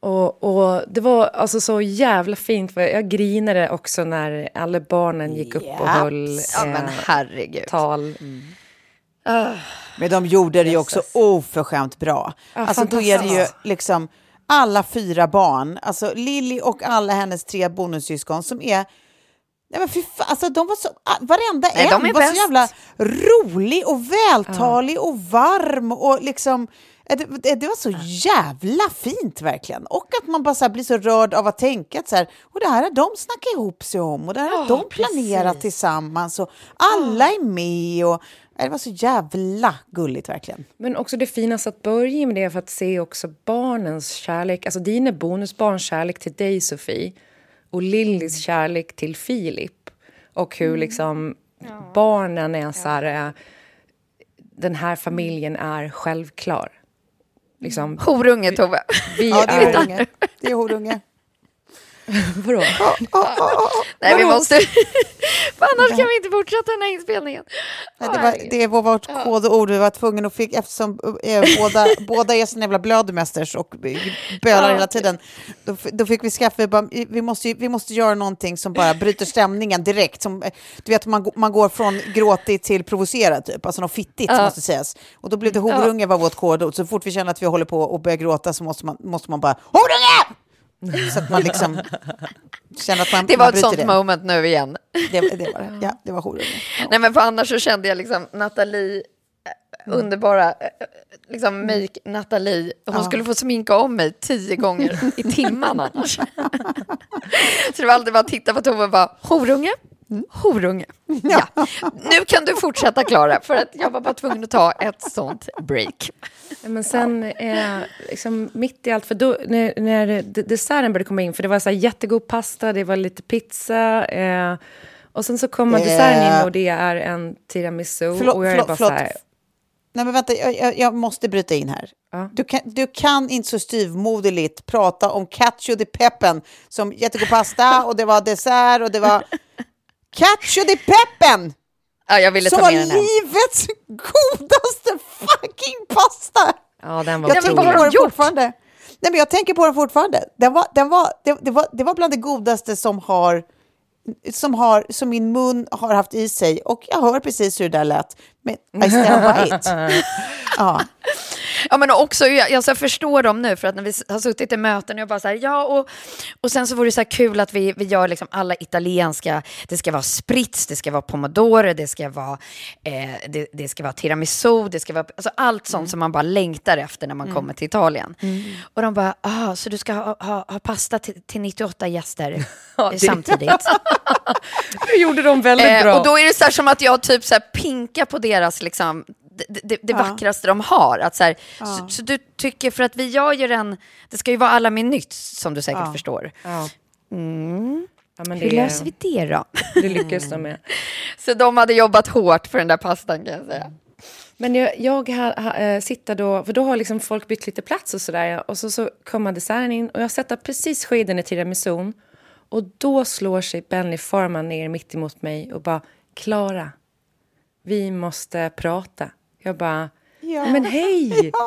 Speaker 3: Och, och det var alltså så jävla fint, för jag grinade också när alla barnen gick upp och höll
Speaker 1: Ja, men
Speaker 3: eh,
Speaker 1: herregud.
Speaker 3: tal.
Speaker 2: Men de gjorde det ju också oförskämt bra. alltså då är det ju liksom alla fyra barn, alltså Lilly och alla hennes tre bonussyskon som är Nej men fy fan, alltså de var så, ah, varenda
Speaker 1: Nej,
Speaker 2: en
Speaker 1: är
Speaker 2: var
Speaker 1: bäst.
Speaker 2: så jävla rolig och vältalig och varm och liksom eh, det, det, var så jävla fint verkligen. Och att man bara så blir så rörd av att tänka att så här, och det här har de snackat ihop sig om och det här har
Speaker 1: Ja,
Speaker 2: de planerat
Speaker 1: precis.
Speaker 2: tillsammans och alla är med och det var så jävla gulligt verkligen.
Speaker 3: Men också det finaste att börja med det för att se också barnens kärlek, alltså dina bonusbarns kärlek till dig Sofie och Lillys kärlek till Filip. Och hur liksom barnen är så här, eh, den här familjen är självklar. Liksom,
Speaker 1: Horunge, Tove.
Speaker 3: vi
Speaker 2: Ja, det är
Speaker 3: är...
Speaker 2: horunge. Det är horunge.
Speaker 3: Vadå?
Speaker 1: Nej, vi måste... För annars kan vi inte fortsätta den här inspelningen.
Speaker 2: Nej, det, var, det var vårt kodord. Vi var tvungna att fick, eftersom eh, båda, båda är såna jävla blödmästers och bölar hela tiden. Då, då fick vi skaffa, vi, bara, vi, måste, vi måste göra någonting som bara bryter stämningen direkt. Som, eh, du vet, man, man går från gråtig till provocerad typ, alltså något fittigt måste sägas. Och då blev det horunge var vårt kodord. Så fort vi känner att vi håller på och börjar gråta så måste man, måste man bara horunge! Så att man liksom känner att man
Speaker 1: Det
Speaker 2: man
Speaker 1: var ett sånt
Speaker 2: det.
Speaker 1: moment nu igen.
Speaker 2: Det, det var det. Ja, det var horunge.
Speaker 1: Nej, men för annars så kände jag liksom Nathalie, eh, underbara, eh, liksom make Nathalie, hon skulle få sminka om mig tio gånger i timmen annars. så det var alltid bara att titta på Tove och bara, horunge, horunge. Ja. Nu kan du fortsätta Klara, för att jag var bara tvungen att ta ett sånt break.
Speaker 3: Men sen eh, liksom mitt i allt, för då, när, när desserten började komma in, för det var så här jättegod pasta, det var lite pizza, eh, och sen så kommer
Speaker 2: Eh.
Speaker 3: desserten in och det är en tiramisu.
Speaker 2: Förlåt,
Speaker 3: och jag är
Speaker 2: förlåt,
Speaker 3: bara
Speaker 2: förlåt.
Speaker 3: så här,
Speaker 2: Nej men vänta, jag, jag, jag måste bryta in här. Du, kan, du kan inte så styvmoderligt prata om cacio di peppen som jättegod pasta och det var dessert och det var cacio di peppen
Speaker 1: Ja, jag ville
Speaker 2: som
Speaker 1: ta
Speaker 2: var
Speaker 1: med den här.
Speaker 2: livets godaste fucking pasta.
Speaker 3: ja, den var
Speaker 2: Jag tänker på
Speaker 1: de
Speaker 2: den fortfarande. Nej, men jag tänker på den fortfarande. Den var, den var, det, det, var, det var bland det godaste som har som, har, som min mun har haft i sig. Och jag hör precis hur det där lät. Men I stand by it. Ja.
Speaker 1: Ja, men också, jag, jag förstår dem nu, för att när vi har suttit i möten och jag bara så här, ja, och, och sen så vore det så här kul att vi, vi gör liksom alla italienska, det ska vara spritz, det ska vara pomodoro, det ska vara, eh, det, det ska vara tiramisu, det ska vara, alltså allt sånt som man bara längtar efter när man kommer till Italien. Och de bara, ah, så du ska ha, ha, ha pasta till, till 98 gäster
Speaker 3: det-
Speaker 1: samtidigt?
Speaker 3: Det gjorde de väldigt
Speaker 1: Eh,
Speaker 3: bra.
Speaker 1: och då är det så här som att jag typ så här pinkar på deras, liksom, det, det, det vackraste de har. Att så, här, så, så du tycker, för att vi gör ju den, det ska ju vara alla minut som du säkert förstår.
Speaker 3: ja. Ja, men
Speaker 1: Hur
Speaker 3: det,
Speaker 1: löser vi det då?
Speaker 3: det lyckas de med.
Speaker 1: så de hade jobbat hårt för den där pastan kan jag säga.
Speaker 3: Men jag, jag ha, ha, eh, sitter då, för då har liksom folk bytt lite plats och sådär. Och så, så kommer desserten in och jag sätter precis skeden i tiramisun. Och då slår sig Benny Farman ner mitt emot mig och bara, Klara, vi måste prata. Jag bara,
Speaker 2: Ja.
Speaker 3: men hej!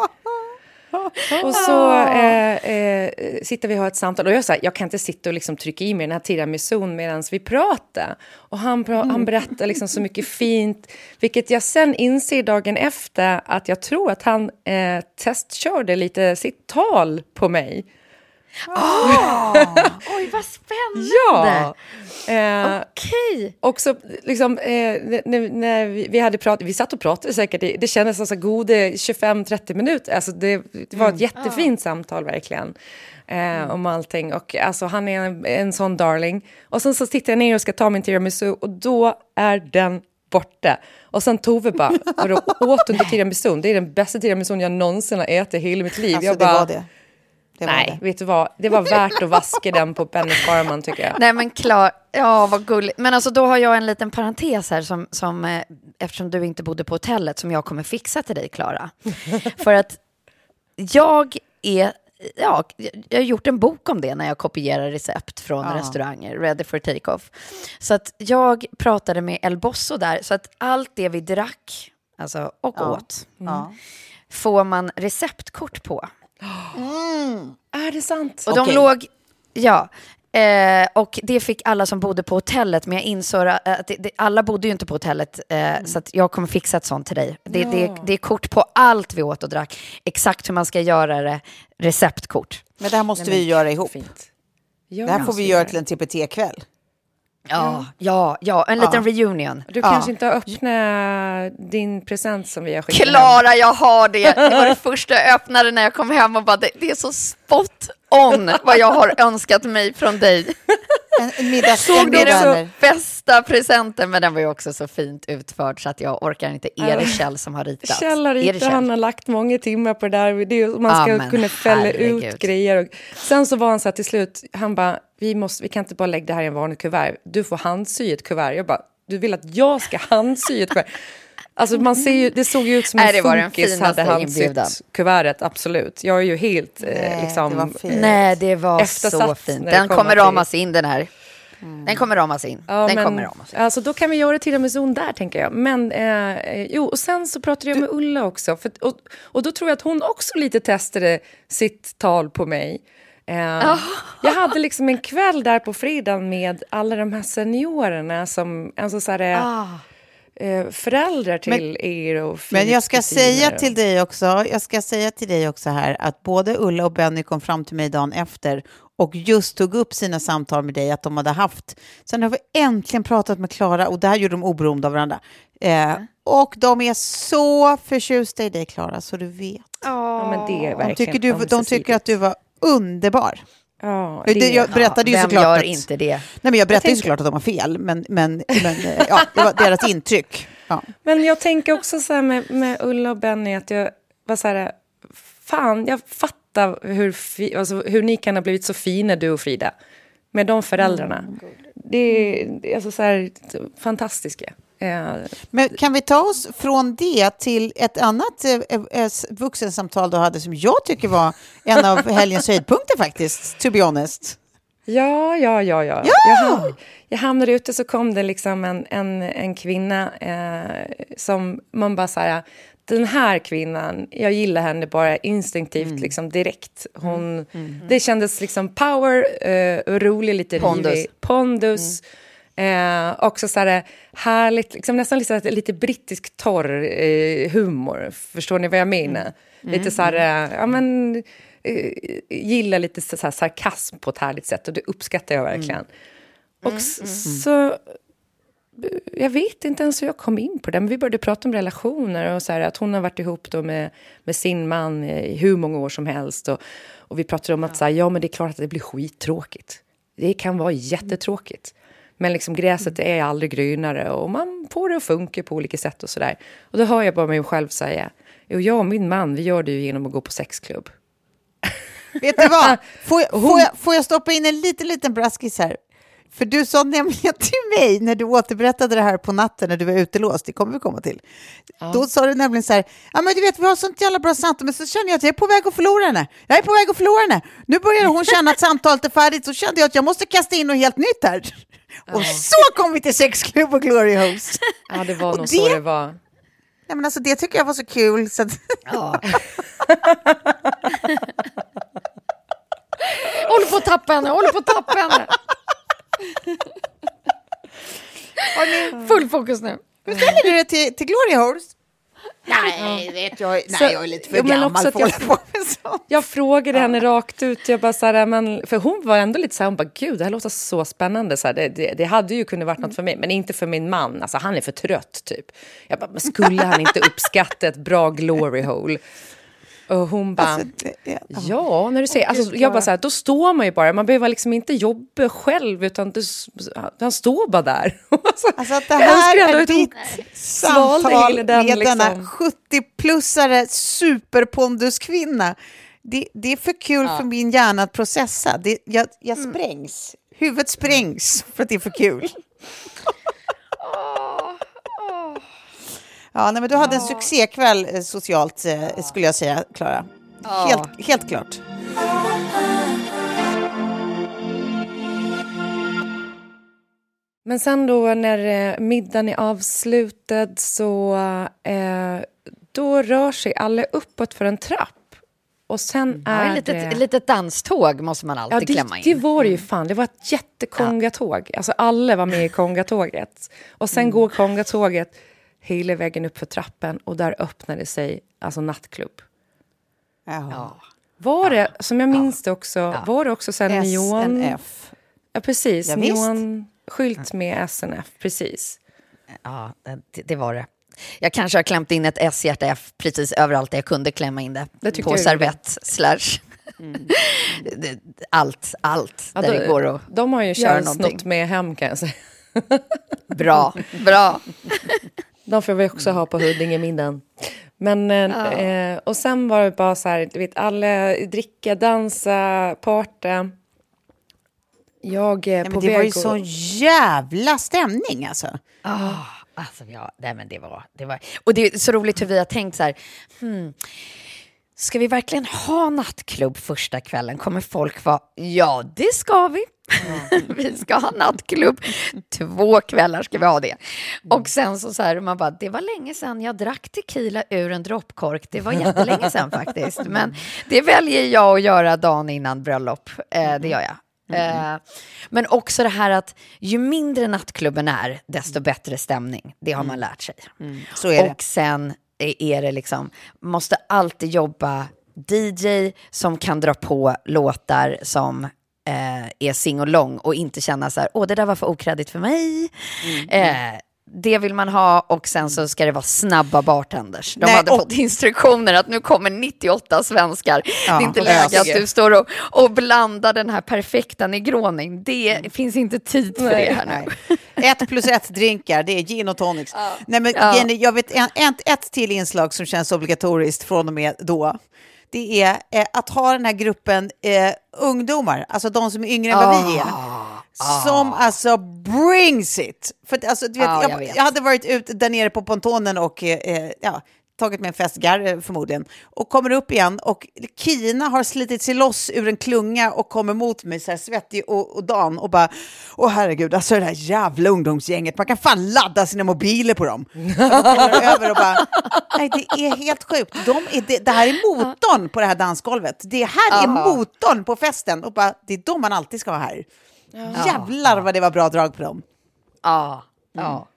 Speaker 3: Och så eh, eh, sitter vi och har ett samtal. Och jag, så här, jag kan inte sitta och liksom trycka i mig den här tiramisun medan vi pratar. Och han, han berättar liksom så mycket fint. Vilket jag sen inser dagen efter att jag tror att han eh, testkörde lite sitt tal på mig.
Speaker 1: Oj, vad spännande!
Speaker 3: Ja! Eh,
Speaker 1: Okej.
Speaker 3: Och så liksom, eh, när, när vi, vi hade pratat, vi satt och pratade säkert, det, det kändes som så goda 25-30 minuter. Alltså det, det var ett jättefint samtal verkligen. Eh, Om allting. Och alltså, han är en, en sån darling. Och sen så tittar jag ner och ska ta min tiramisu och då är den borta. Och sen Tove bara, vadå, åt du inte tiramisun? Det är den bästa tiramisun jag någonsin har ätit i hela mitt liv.
Speaker 2: Alltså,
Speaker 3: jag
Speaker 2: det
Speaker 3: bara,
Speaker 2: var det. Det var
Speaker 3: Nej,
Speaker 2: det.
Speaker 3: vet du vad? Det var värt att vaska den på Benny Farman tycker jag.
Speaker 1: Nej men klar, ja vad gulligt. Men alltså då har jag en liten parentes här som, som eh, eftersom du inte bodde på hotellet som jag kommer fixa till dig Klara. För att jag är, ja, jag har gjort en bok om det när jag kopierar recept från restauranger, ready for take-off. Så att jag pratade med El Bosso där, så att allt det vi drack, alltså och åt,
Speaker 2: Ja.
Speaker 1: får man receptkort på.
Speaker 3: Är det sant?
Speaker 1: Och de låg, ja. Eh, och det fick alla som bodde på hotellet, men jag insåg att det, det, alla bodde ju inte på hotellet, eh, så att jag kommer fixa ett sånt till dig. Det, det, det är kort på allt vi åt och drack, exakt hur man ska göra det, receptkort.
Speaker 2: Men det här måste vi ju göra ihop.
Speaker 3: Fint. Ja,
Speaker 2: Det här får vi göra till en TPT-kväll.
Speaker 1: Ja, ja, ja, en liten reunion.
Speaker 3: Du kanske inte har öppnat din present som vi har skickat hem.
Speaker 1: Klara, jag har det. Det var det första jag öppnade när jag kom hem och bara, det, det är så spot on vad jag har önskat mig från dig.
Speaker 2: En, middag,
Speaker 1: Såg
Speaker 2: en
Speaker 1: du
Speaker 2: middag
Speaker 1: också
Speaker 2: vänner.
Speaker 1: bästa presenten? Men den var ju också så fint utförd så att jag orkar inte. Är det Kjell som har ritat?
Speaker 3: Kjell har
Speaker 1: Är det
Speaker 3: ritat, han har lagt många timmar på det där. Det är, man ska
Speaker 1: men
Speaker 3: kunna fälla
Speaker 1: herregud.
Speaker 3: ut grejer. Och, sen så var han så här till slut, han bara, vi, måste, vi kan inte bara lägga det här i en vanlig kuvert. Du får handsy ett kuvert. Jag bara, du vill att jag ska handsy ett kuvert? Alltså man ser ju, det såg ju ut som en
Speaker 1: det var den
Speaker 3: funkis hade
Speaker 1: inbjudan.
Speaker 3: handsytt kuvertet, absolut. Jag är ju helt eh,
Speaker 2: Nej,
Speaker 3: liksom...
Speaker 2: det.
Speaker 1: Nej, det var så fint.
Speaker 3: det
Speaker 1: Den
Speaker 3: kommer till-
Speaker 1: ramas in den här. Den kommer ramas in.
Speaker 3: Ja,
Speaker 1: den
Speaker 3: men,
Speaker 1: kommer ramas in.
Speaker 3: Alltså, då kan vi göra tiramisun där, tänker jag. Men, eh, eh, jo, och sen så pratade jag med Ulla också. För, och, och då tror jag att hon också lite testade sitt tal på mig. Eh, Jag hade liksom en kväll där på fredagen med alla de här seniorerna som alltså, så här, eh, eh, föräldrar till er och
Speaker 2: Men jag ska säga
Speaker 3: och-
Speaker 2: till dig också, jag ska säga till dig också här att både Ulla och Benny kom fram till mig dagen efter och just tog upp sina samtal med dig att de hade haft. Sen har vi äntligen pratat med Klara och det här gjorde de oberoende av varandra. Eh, och de är så förtjusta i dig Klara, så du vet.
Speaker 3: Ja, men det är
Speaker 2: De
Speaker 3: verkligen
Speaker 2: tycker, du, de tycker att du var underbar.
Speaker 3: Ja,
Speaker 2: Det, jag berättade ju
Speaker 1: Vem
Speaker 2: såklart
Speaker 1: gör
Speaker 2: att,
Speaker 1: inte det?
Speaker 2: Nej, men jag berättade ju
Speaker 3: tänker-
Speaker 2: såklart att de har fel, men, men, men eh, ja, det var deras intryck. Ja.
Speaker 3: Men jag tänker också så här med, med Ulla och Benny att jag var så här, fan, jag fattar hur, fi, alltså, hur ni kan ha blivit så fina, du och Frida, med de föräldrarna.
Speaker 2: Mm,
Speaker 3: det är det är alltså så här, fantastiska. Eh,
Speaker 2: Men kan vi ta oss från det till ett annat eh, eh, vuxensamtal du hade som jag tycker var en av helgens höjdpunkter faktiskt, to be honest.
Speaker 3: Ja, ja, ja. ja.
Speaker 2: Ja!
Speaker 3: Jag, ham- jag hamnade ute så kom det liksom en, en, en kvinna eh, som man bara så här, den här kvinnan, jag gillar henne bara instinktivt,
Speaker 2: Mm.
Speaker 3: liksom direkt. Hon, Det kändes liksom power, eh, rolig, lite
Speaker 1: Pondus.
Speaker 3: rivig. Pondus. Eh, också så här härligt, liksom nästan lite, lite brittisk torr eh, humor. Förstår ni vad jag menar? Lite så här, eh, ja men, eh, gillar lite så här sarkasm på ett härligt sätt och det uppskattar jag verkligen. Och s- så, jag vet inte ens hur jag kom in på det, men vi började prata om relationer och så här, att hon har varit ihop då med, med sin man i hur många år som helst. Och, och vi pratade om att så här, ja, men det är klart att det blir skittråkigt. Det kan vara jättetråkigt. Men liksom gräset är aldrig grönare och man får det att funka på olika sätt och sådär. Och då hör jag bara mig själv säga, jo, jag och min man, vi gör det ju genom att gå på sexklubb.
Speaker 2: Vet du vad? Får jag, får, jag, får jag stoppa in en liten, liten braskis här? För du sa nämligen till mig när du återberättade det här på natten när du var utelåst, det kommer vi komma till. Då sa du nämligen så här, ja men du vet vi har sånt jävla bra samtal, men så känner jag att jag är på väg att förlora henne. Jag är på väg att förlora henne. Nu börjar hon känna att samtalet är färdigt, så kände jag att jag måste kasta in något helt nytt här. Och så kom vi till sexklubb och Glory Host.
Speaker 3: Ja, det var
Speaker 2: Och
Speaker 3: nog
Speaker 2: det-
Speaker 3: så det var.
Speaker 2: Nej, men alltså, det tycker jag var så kul. Så att,
Speaker 1: Ja. håller på att tappa henne, håller på att tappa henne. Full fokus nu.
Speaker 2: Hur ställer du dig till, till Glory Holes? Nej, vet jag, nej,
Speaker 3: Så-
Speaker 2: jag är lite för gammal för att
Speaker 3: att
Speaker 2: hålla på med sånt.
Speaker 3: Jag frågade henne rakt ut, jag bara så här, men, för hon var ändå lite så här, hon bara gud det här låter så spännande, så här, det, det, det hade ju kunnat varit något för mig, men inte för min man, alltså han är för trött typ. Jag bara, men skulle han inte uppskatta ett bra glory hole? Och hon bara,
Speaker 2: Alltså, ja.
Speaker 3: ja, när du säger, alltså, jag bara så här, då står man ju bara, man behöver liksom inte jobba själv, utan du, han står bara där.
Speaker 2: Alltså att det här är ditt samtal
Speaker 3: den,
Speaker 2: med denna
Speaker 3: liksom.
Speaker 2: 70-plussare superponduskvinna. Det, det är för kul för min hjärna att processa. Det, jag, jag
Speaker 3: Mm.
Speaker 2: sprängs. Huvudet sprängs för att det är för kul. Ja, nej, men du hade en succékväll eh, socialt, eh, skulle jag säga, Klara. Helt, helt klart.
Speaker 3: Men sen då när eh, middagen är avslutad så eh, då rör sig alla uppåt för en trapp. Och sen
Speaker 1: Ja,
Speaker 3: är
Speaker 1: ett litet,
Speaker 3: det...
Speaker 1: ett litet danståg måste man alltid
Speaker 3: Ja, det,
Speaker 1: klämma in.
Speaker 3: det var det ju fan. Det var ett jättekongatåg. Alltså alla var med i kongatåget. Och sen går kongatåget hela vägen upp för trappen och där öppnade sig alltså nattklubb.
Speaker 2: Ja.
Speaker 3: Var det, som jag minns det också, var det också sen neon...
Speaker 2: SNF.
Speaker 3: Ja, precis.
Speaker 2: Ja.
Speaker 3: Neonskylt med SNF, precis.
Speaker 1: Ja, det, det var det. Jag kanske har klämt in ett S-hjärta F precis överallt där jag kunde klämma in det.
Speaker 3: Det
Speaker 1: på servett, slash. Det- allt, allt
Speaker 3: Ja,
Speaker 1: där
Speaker 3: de,
Speaker 1: det går att
Speaker 3: de har ju
Speaker 1: någonting.
Speaker 3: snott med hem kan jag säga.
Speaker 1: Bra, bra.
Speaker 3: De får vi också ha på Huddinge-middagen. Men, eh, eh, och sen var det bara så här, du vet, alla dricka, dansa, parta. Jag eh,
Speaker 2: Ja,
Speaker 3: på
Speaker 2: det
Speaker 3: väg
Speaker 2: var ju sån jävla stämning alltså.
Speaker 1: Ah, alltså, ja, nej, men det var, det var... Och det är så roligt hur vi har tänkt så här, hmm, ska vi verkligen ha nattklubb första kvällen? Kommer folk vara, ja det ska vi. vi ska ha nattklubb. Två kvällar ska vi ha det. Och sen så, så här, man bara, det var länge sedan jag drack tequila ur en droppkork. Det var jättelänge sedan faktiskt. Men det väljer jag att göra dagen innan bröllop. Eh, det gör jag. Eh, men också det här att ju mindre nattklubben är, desto bättre stämning. Det har man lärt sig.
Speaker 2: Det.
Speaker 1: Och sen är det liksom, måste alltid jobba DJ som kan dra på låtar som eh, är sing-along och inte känna så här, åh det där var för okreddigt för mig. Eh, det vill man ha och sen så ska det vara snabba bartenders. De
Speaker 2: Nej,
Speaker 1: hade
Speaker 2: och-
Speaker 1: fått instruktioner att nu kommer 98 över. det är inte läge att du står och, och blandar den här perfekta negroning. Det finns inte tid för det här nu.
Speaker 2: Nej. Ett plus ett drinkar, det är gin och tonics. Nej, men
Speaker 1: Ja.
Speaker 2: Jenny, jag vet en, ett, ett till inslag som känns obligatoriskt från och med då. Det är eh, att ha den här gruppen eh, ungdomar, alltså de som är yngre än vad vi är. Som alltså brings it. För att, alltså, du vet,
Speaker 1: Ja, jag
Speaker 2: jag,
Speaker 1: vet.
Speaker 2: jag hade varit ute där nere på pontonen och eh, eh, ja, tagit med en festgar eh, förmodligen. Och kommer upp igen och Kina har slitit sig loss ur en klunga och kommer mot mig så här svettig och, och dan och bara Åh herregud, alltså det här jävla ungdomsgänget, man kan fan ladda sina mobiler på dem. Över och bara, nej det är helt sjukt. De är, det, det här är motorn på det här dansgolvet. Det här är motorn på festen. Och bara, det är de man alltid ska ha här. Jävlar vad det var bra drag på dem.
Speaker 1: Ja, ja.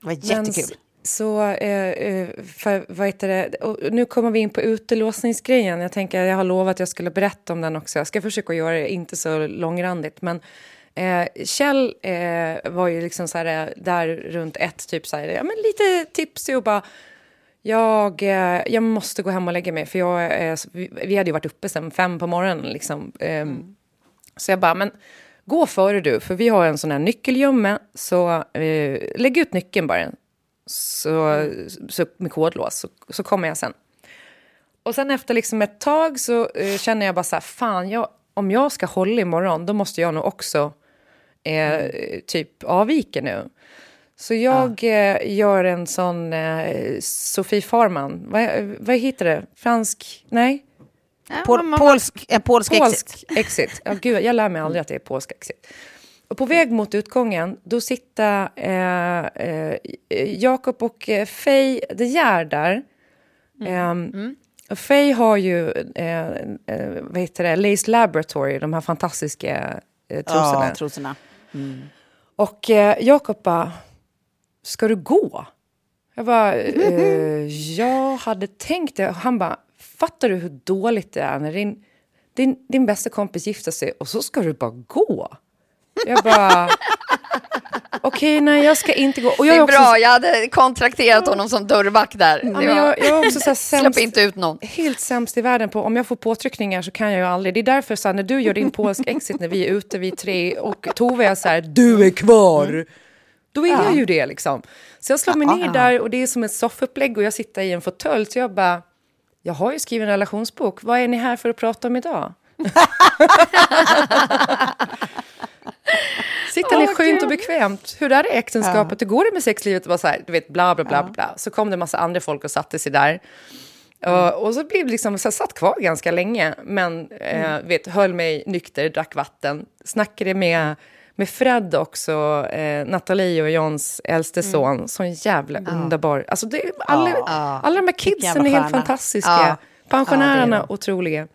Speaker 2: Det var
Speaker 3: Men
Speaker 2: jättekul.
Speaker 3: s- Så, eh, eh, för, vad heter det? Och nu kommer vi in på utelåsningsgrejen. Jag tänker, jag har lovat att jag skulle berätta om den också. Jag ska försöka göra det inte så långrandigt. Men eh, Kjell eh, var ju liksom så här, eh, där runt ett, typ så här, ja, men lite tipsig och bara jag, eh, jag måste gå hem och lägga mig, för jag, eh, vi, vi hade ju varit uppe sen fem på morgonen. Liksom. Ehm, Så jag bara, men gå före du, för vi har en sån här nyckelgömme, så eh, lägg ut nyckeln bara. Så, så, med kodlås, så, så kommer jag sen. Och sen efter liksom ett tag så eh, känner jag bara så här, fan, jag, om jag ska hålla imorgon, då måste jag nog också eh, typ avvika nu. Så jag eh, gör en sån eh, Sofie Farman, vad, vad heter det? Fransk? Nej?
Speaker 2: Pol, polsk, en polsk, exit.
Speaker 3: Polsk exit. Ja, gud, jag lär mig aldrig att det är polsk exit. Och på väg mot utgången, då sitter eh, eh, Jakob och eh, Faye De Geer där.
Speaker 2: Mm.
Speaker 3: Ehm, Och Faye har ju, eh, eh, vad heter det, Lace Laboratory, de här fantastiska eh, trosorna.
Speaker 2: Ja, trosorna. Mm.
Speaker 3: Och eh, Jakob bara, ska du gå? Jag bara, eh, jag hade tänkt det. Han bara, fattar du hur dåligt det är när din, din, din bästa kompis gifter sig och så ska du bara gå? Jag bara, okej, okay, nej jag ska inte gå.
Speaker 1: Och jag det är också, bra, jag hade kontrakterat honom som dörrvakt där.
Speaker 3: Ja, jag, jag är också så sämst,
Speaker 1: Släpp inte ut någon.
Speaker 3: Helt sämst i världen på, om jag får påtryckningar så kan jag ju aldrig. Det är därför så här, när du gör din polsk exit när vi är ute, vi tre, och Tove är så här, du är kvar. Mm. Då är ja. jag ju det liksom. Så jag slår mig ner där och det är som ett soffupplägg och jag sitter i en fåtölj. Så jag bara, jag har ju skrivit en relationsbok. Vad är ni här för att prata om idag? Sitter ni oh, skönt och bekvämt? Hur är det äktenskapet? Ja. Hur går det med sexlivet? Det var så här, du vet, bla, bla, bla, ja. bla. Så kom det en massa andra folk och satte sig där. Mm. Och så blev det liksom, så jag satt kvar ganska länge, men uh, mm. vet, höll mig nykter, drack vatten, snackade med med Fred också, eh, Nathalie och Johns äldste mm. son. Sån jävla ja. underbar. Alltså det, alla, ja. alla de här kidsen är helt fantastiska. Ja. Pensionärerna, ja, otroliga.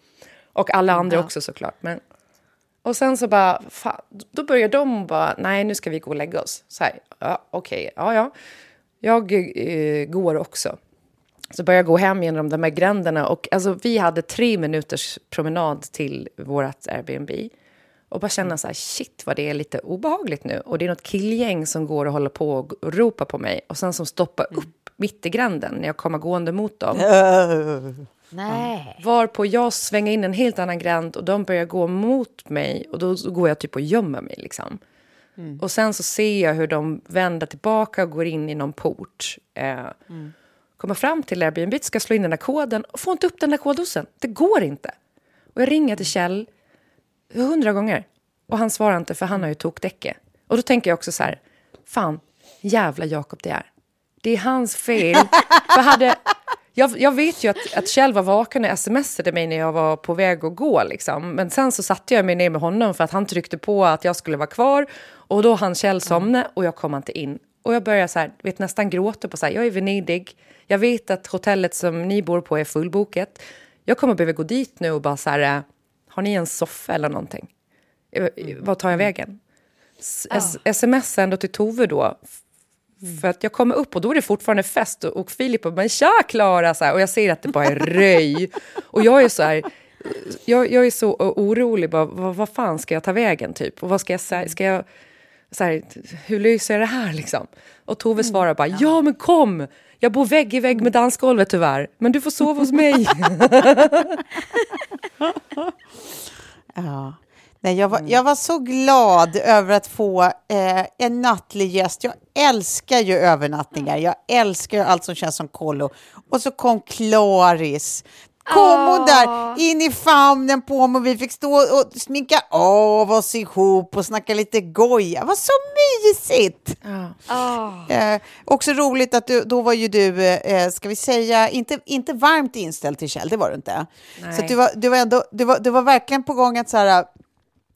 Speaker 3: Och alla andra också såklart. Men, och sen så bara, fan, då börjar de bara, nej nu ska vi gå och lägga oss. Så här, ja, okej, okay, ja ja. Jag eh, går också. Så började jag gå hem genom de här gränderna. Och alltså, vi hade tre minuters promenad till vårt Airbnb. Och bara känna så här, shit vad det är lite obehagligt nu. Och det är något killgäng som går och håller på och ropar på mig. Och sen som stoppar mm. upp mitt i gränden när jag kommer gående mot dem.
Speaker 1: Nej.
Speaker 3: Varpå jag svänger in en helt annan gränd och de börjar gå mot mig. Och då går jag typ och gömmer mig liksom. Mm. Och sen så ser jag hur de vänder tillbaka och går in i någon port. Eh, mm. Kommer fram till Airbnb, ska slå in den där koden och får inte upp den där koddosen. Det går inte. Och jag ringer till Kjell hundra gånger. Och han svarar inte för han har ju tokdäcke. Och då tänker jag också så här, fan, jävla Jakob det är. Det är hans fel. för hade, jag, jag vet ju att, att Kjell var vaken och smsade mig när jag var på väg att gå. Liksom. Men sen så satte jag mig ner med honom för att han tryckte på att jag skulle vara kvar. Och då hann Kjell somna och jag kom inte in. Och jag började så här, vet, nästan gråta på så här, jag är i Venedig. Jag vet att hotellet som ni bor på är fullbokat. Jag kommer behöva gå dit nu och bara så här, har ni en soffa eller någonting? Eh, vad tar jag vägen? S ah. Sms ändå till Tove då. För att jag kommer upp och då är det fortfarande fest och, och Filip och men tja Klara! Så här, och jag ser att det bara är röj. och jag är så här, jag, jag är så orolig. Bara, vad, vad fan ska jag ta vägen typ? Och vad ska jag säga? Ska jag, så här, hur löser jag det här liksom? Och Tove mm. svarar bara, ja men kom! Jag bor vägg i vägg med dansgolvet tyvärr, men du får sova hos mig.
Speaker 2: ja. Nej, jag, var, mm. jag var så glad över att få eh, en nattlig gäst. Jag älskar ju övernattningar. Jag älskar allt som känns som kollo. Och så kom Klaris. Kom hon där in i famnen på mig och vi fick stå och sminka av oss ihop och snacka lite goja. Det var så mysigt! Oh. Eh, också roligt att du, då var ju du, eh, ska vi säga, inte, inte varmt inställd till Kjell, det var du inte. Nej. Så du var, du, var ändå, du, var, du var verkligen på gång att så här,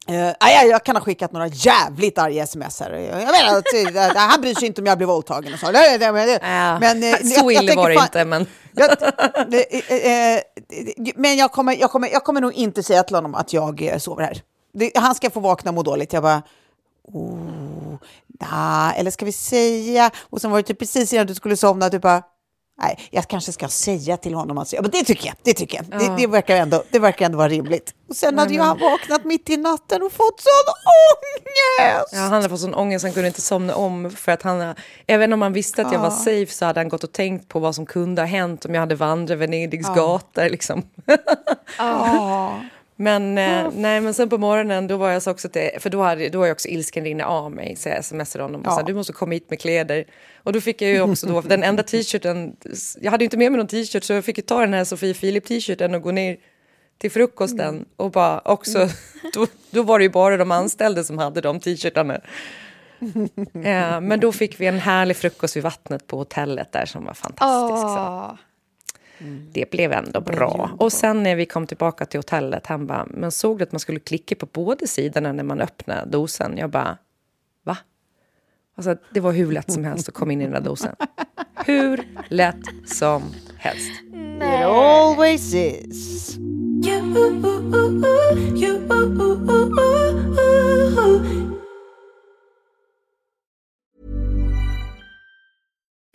Speaker 2: Uh, jag, jag kan ha skickat några jävligt arga sms här. Jag menar, att, uh, han bryr sig inte om jag blir våldtagen och så. men,
Speaker 3: ja, men, uh, så illa var det inte, men... jag,
Speaker 2: men jag kommer, jag, kommer, jag kommer nog inte säga till honom att jag sover här. Han ska få vakna och må dåligt. Jag bara... Oh, nah, eller ska vi säga... Och sen var det typ precis innan du skulle somna, du bara... Nej, jag kanske ska säga till honom att... Men det tycker jag. Det, tycker jag. Ja. Det, det, verkar ändå, det verkar ändå vara rimligt. Och sen Nej, hade han vaknat mitt i natten och fått sån ångest!
Speaker 3: Ja, han hade fått sån ångest, han kunde inte somna om. För att han, även om han visste att jag var safe så hade han gått och tänkt på vad som kunde ha hänt om jag hade vandrat Venedigs ja. gator. Liksom. Ja. Men, eh, nej, men sen på morgonen då var jag så också till, för då, hade, då var jag också ilsken rinna av mig så jag smsade honom och ja. sa du måste komma hit med kläder. Och då fick jag ju också då, den enda t-shirten, jag hade inte med mig någon t-shirt så jag fick ju ta den här Sofie Filip t-shirten och gå ner till frukosten mm. och bara också, mm. då, då var det ju bara de anställda som hade de t-shirtarna. ja, men då fick vi en härlig frukost vid vattnet på hotellet där som var fantastisk. Oh. Mm. Det blev ändå bra. Och sen när vi kom tillbaka till hotellet, han bara, men såg du att man skulle klicka på båda sidorna när man öppnade dosen? Jag bara, va? Alltså, det var hur lätt som helst att komma in i den där dosen. Hur lätt som helst.
Speaker 2: It always is.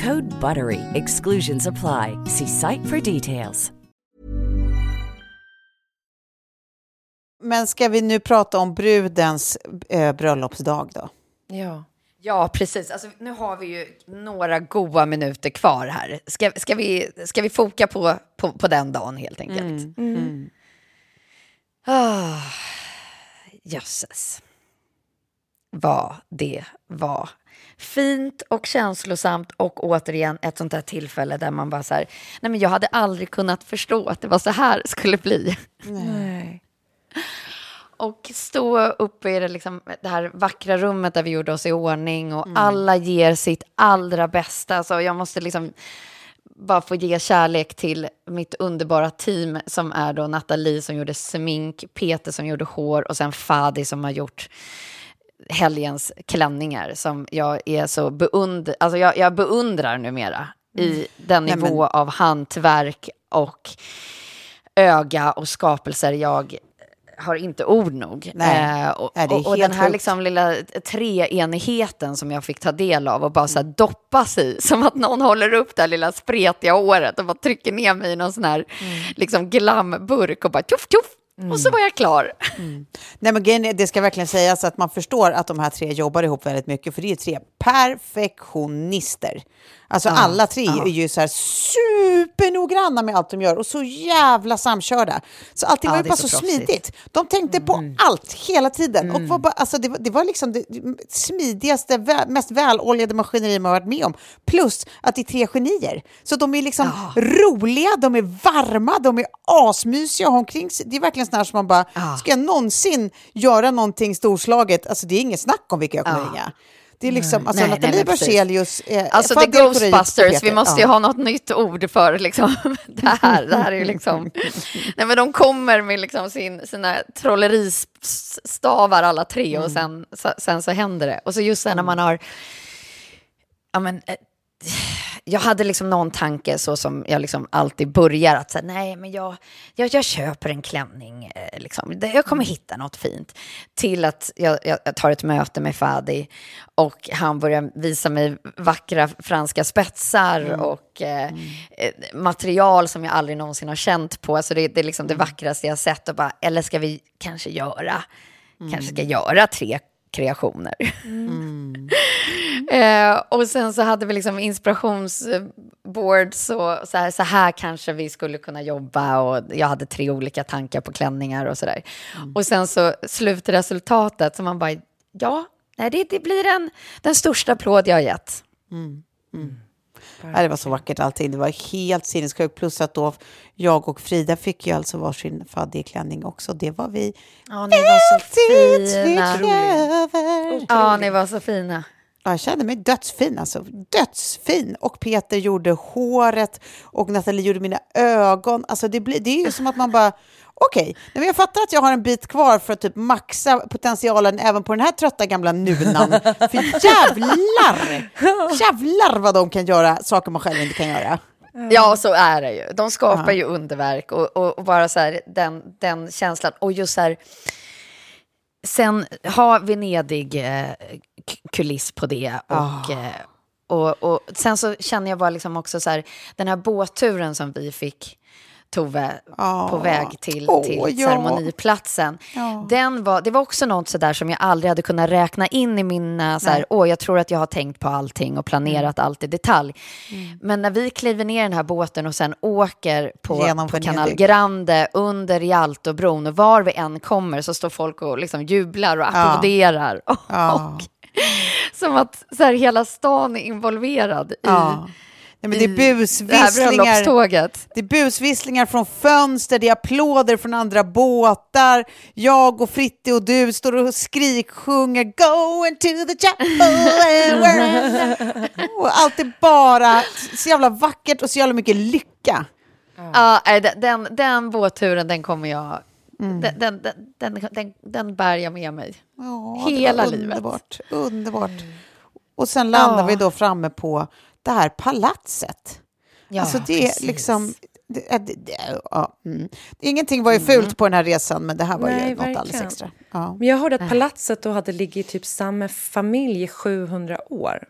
Speaker 6: Code BUTTERY. Exclusions apply. See site for details.
Speaker 2: Men ska vi nu prata om brudens eh, bröllopsdag då?
Speaker 3: Ja.
Speaker 1: Ja, precis. Alltså, nu har vi ju några goda minuter kvar här. Ska, ska, vi, ska vi foka på, på, på den dagen helt enkelt?
Speaker 2: Mm.
Speaker 1: Ah, jösses. Vad det var. Fint och känslosamt och återigen ett sånt där tillfälle där man bara så här, nej men jag hade aldrig kunnat förstå att det var så här det skulle bli.
Speaker 3: Nej.
Speaker 1: Och stå uppe i det, liksom, det här vackra rummet där vi gjorde oss i ordning och alla ger sitt allra bästa. Så jag måste liksom bara få ge kärlek till mitt underbara team som är då Nathalie som gjorde smink, Peter som gjorde hår och sen Fadi som har gjort helgens klänningar som jag är så beund alltså jag, jag beundrar numera i den
Speaker 2: Nej,
Speaker 1: nivå av hantverk och öga och skapelser jag har inte ord nog.
Speaker 2: Nej.
Speaker 1: Eh, och,
Speaker 2: Nej,
Speaker 1: och, och den här
Speaker 2: sjukt.
Speaker 1: liksom lilla treenigheten som jag fick ta del av och bara så här doppas i, som att någon håller upp det här lilla spretiga håret och bara trycker ner mig i någon sån här liksom glamburk och bara tjoff tjoff. Och så var jag klar. Mm.
Speaker 2: Nej, men det ska verkligen sägas att man förstår att de här tre jobbar ihop väldigt mycket, för det är tre perfektionister. Alltså alla tre är ju så här supernoggranna med allt de gör och så jävla samkörda. Så allting
Speaker 1: Ja,
Speaker 2: var ju bara
Speaker 1: så
Speaker 2: så, smidigt. De tänkte på allt hela tiden. Och var bara, alltså det, var, det var liksom det smidigaste, vä- mest väloljade maskineri man varit med om. Plus att det är tre genier. Så de är liksom roliga, de är varma, de är asmysiga att ha omkring sig. Det är verkligen sådana som man bara, ska jag någonsin göra någonting storslaget? Alltså det är inget snack om vilka jag kommer ringa. Det är liksom, alltså
Speaker 1: Nej,
Speaker 2: Nathalie. Berzelius, eh,
Speaker 1: Alltså the Ghostbusters, vi måste ju
Speaker 2: Ja.
Speaker 1: ha något nytt ord för liksom, det här. Det här är ju liksom... Nej men de kommer med liksom sin, sina trolleristavar alla tre och sen, så- sen så händer det. Och så just sen när man har... Ja, men, eh, jag hade liksom någon tanke så som jag liksom alltid börjar att säga, nej men jag, jag, jag köper en klänning, eh, liksom. Jag kommer hitta något fint. Till att jag, jag, tar ett möte med Fadi och han börjar visa mig vackra franska spetsar och eh, eh, material som jag aldrig någonsin har känt på. Alltså det, det är liksom det vackraste jag sett och bara, eller ska vi kanske göra, kanske ska göra tre kreationer. Eh, och sen så hade vi liksom inspirationsboards och så här, så här kanske vi skulle kunna jobba och jag hade tre olika tankar på klänningar och sådär. Och sen så slutresultatet som man bara, ja, nej, det, det blir en, den största applåd jag har gett.
Speaker 2: Ja, det var så vackert allting. Det var helt sinnessjukt. Plus att då jag och Frida fick ju alltså varsin faddig-klänning också. Det var vi
Speaker 1: Ja, ni var så fina.
Speaker 2: över.
Speaker 1: Ja, ni var så fina.
Speaker 2: Jag kände mig dödsfin, alltså. Dödsfin. Och Peter gjorde håret och Nathalie gjorde mina ögon. Alltså det, blir, det är ju som att man bara... Okej, okay. jag fattar att jag har en bit kvar för att typ maxa potentialen även på den här trötta gamla nunan. För jävlar! Jävlar vad de kan göra saker man själv inte kan göra.
Speaker 1: Ja, så är det ju. De skapar ja. ju underverk och, och, och, bara så här, den, den känslan. Och just så här, sen ha Venedig eh, kuliss på det. Och, oh. eh, och, och sen så känner jag bara liksom också så här, den här båtturen som vi fick Tove oh. på väg till, till oh, ja. ceremoniplatsen. Ja. Den var, det var också något sådär som jag aldrig hade kunnat räkna in i mina, så här, åh, jag tror att jag har tänkt på allting och planerat mm. allt i detalj. Mm. Men när vi kliver ner i den här båten och sen åker på, på Canal Grande under Rialtobron och var vi än kommer så står folk och liksom jublar och applåderar. Och, och, som att så här, hela stan är involverad i
Speaker 2: Nej, men det är busvisslingar. Det, det är busvisslingar från fönster, det är applåder från andra båtar. Jag och Fritte och du står och skriksjunger Going to the chapel Och allt är bara så jävla vackert och så jävla mycket lycka.
Speaker 1: Ja, den, den båtturen, den kommer jag... Mm. Den, den, den, den, bär jag med mig. Hela livet.
Speaker 2: Underbart. underbart. Mm. Och sen landar vi då framme på det här palatset. Ja, alltså det är liksom... Det, det, det, ja, mm. Ingenting var ju fult mm. på den här resan, men det här var Nej, ju något verkligen. alldeles extra. Ja.
Speaker 3: Men jag hörde att palatset då hade ligger i typ samma familj i 700 år.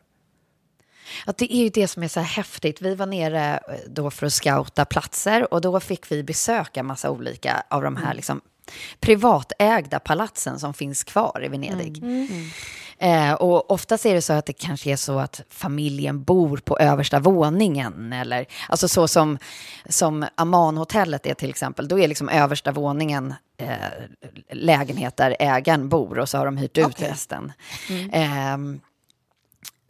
Speaker 1: Ja, det är ju det som är så här häftigt. Vi var nere eh, då för att scouta platser och då fick vi besöka massa olika av de här mm. liksom, privatägda palatsen som finns kvar i Venedig. Mm. Mm. Eh, och oftast är det så att det kanske är så att familjen bor på översta våningen. Eller, alltså så som, som Amanhotellet är till exempel. Då är liksom översta våningen eh, lägenhet där ägaren bor och så har de hyrt ut okay. resten. Mm. Eh,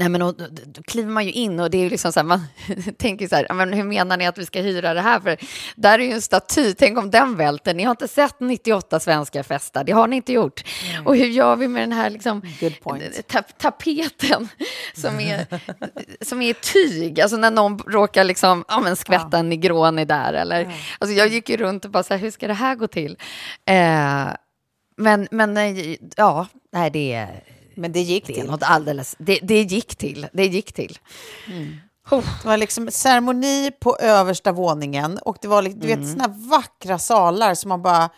Speaker 1: Nej, men då, då kliver man ju in och det är ju liksom så här, man tänker så här, men hur menar ni att vi ska hyra det här för? Där är ju en staty, tänk om den välter. Ni har inte sett 98 svenska festa, det har ni inte gjort. Mm. Och hur gör vi med den här liksom, ta tapeten som är, som är tyg, alltså när någon råkar liksom, ja, men skvätta ja. en negroni där eller, ja. alltså jag gick ju runt och bara så här, hur ska det här gå till? Eh, men, men ja, nej det är
Speaker 2: men det gick det till.
Speaker 1: Något alldeles, det, det gick till. Det gick till. Mm.
Speaker 2: Det var liksom ceremoni på översta våningen och det var du mm. vet, såna vackra salar som man bara...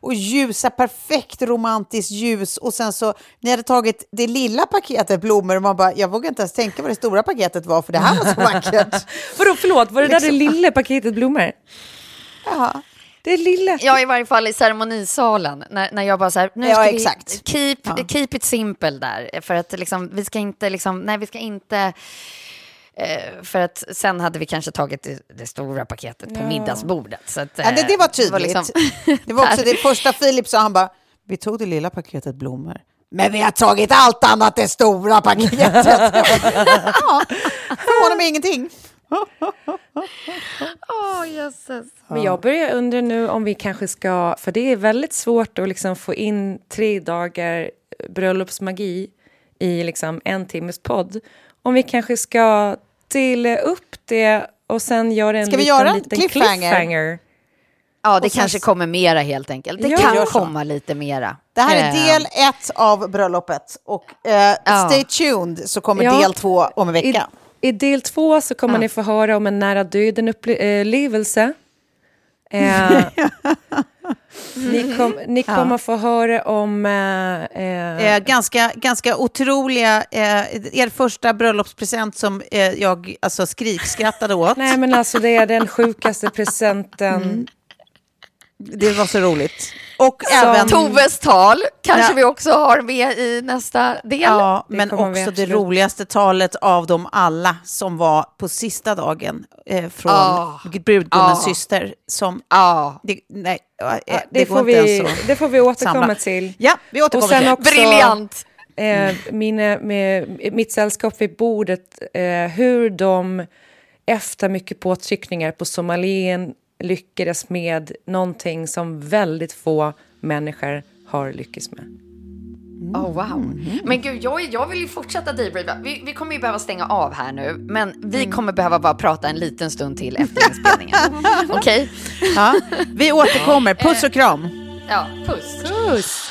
Speaker 2: Och ljusa, perfekt romantiskt ljus. Och sen så, ni hade tagit det lilla paketet blommor och man bara, jag vågar inte ens tänka vad det stora paketet var för det här var så vackert.
Speaker 3: Vadå, förlåt, var det liksom. där det lilla paketet blommor?
Speaker 2: Ja.
Speaker 3: Det lilla.
Speaker 1: Ja, i varje fall i ceremonisalen. När, när jag bara så här, nu ska ja, vi exakt. Keep, ja. keep it simple där. För att liksom, vi ska inte, liksom, nej vi ska inte... Eh, för att sen hade vi kanske tagit det, det stora paketet på ja. middagsbordet. Så att,
Speaker 2: eh, ja, det, det, var tydligt. Det var, liksom, det var också det första Filip sa, han bara, vi tog det lilla paketet blommor. Men vi har tagit allt annat, det stora paketet. ja, förvånar mig ingenting
Speaker 1: oh, Jesus.
Speaker 3: Men jag börjar undra nu om vi kanske ska, för det är väldigt svårt att liksom få in tre dagar bröllopsmagi i liksom en timmes podd. Om vi kanske ska dela upp det och sen göra en
Speaker 2: ska
Speaker 3: liten,
Speaker 2: göra en
Speaker 3: liten cliffhanger? cliffhanger?
Speaker 1: Ja, det kanske kommer mera helt enkelt. Det ja, kan komma lite mera.
Speaker 2: Det här är del ehm. ett av bröllopet och uh, ja. stay tuned så kommer ja. del två om en vecka.
Speaker 3: I, i del två så kommer ja. ni få höra om en nära döden-upplevelse. Eh, ni, kom, ni kommer ja. få höra om... Eh,
Speaker 2: eh, ganska, ganska otroliga... Eh, er första bröllopspresent som eh, jag alltså, skrikskrattade åt.
Speaker 3: Nej, men alltså det är den sjukaste presenten mm.
Speaker 2: Det var så roligt. Och
Speaker 1: så, även... Toves tal kanske ja. vi också har med i nästa del.
Speaker 2: Ja, men också det roligaste talet av dem alla som var på sista dagen eh, från oh. brudgummens oh. syster. Som,
Speaker 1: oh.
Speaker 2: det, nej, eh,
Speaker 3: det, det får vi, det får vi återkomma samla. till.
Speaker 2: Ja, vi återkommer
Speaker 1: Och sen
Speaker 2: till
Speaker 1: också, Briljant!
Speaker 3: Eh, mina, med, mitt sällskap vid bordet, eh, hur de efter mycket påtryckningar på Somalien lyckades med någonting som väldigt få människor har lyckats med.
Speaker 1: Oh, wow. Men gud, jag, jag vill ju fortsätta debrieva. Vi, vi kommer ju behöva stänga av här nu, men vi kommer behöva bara prata en liten stund till efter inspelningen. Okej?
Speaker 2: Ja, vi återkommer. Puss och kram.
Speaker 1: Ja, puss.
Speaker 2: Puss.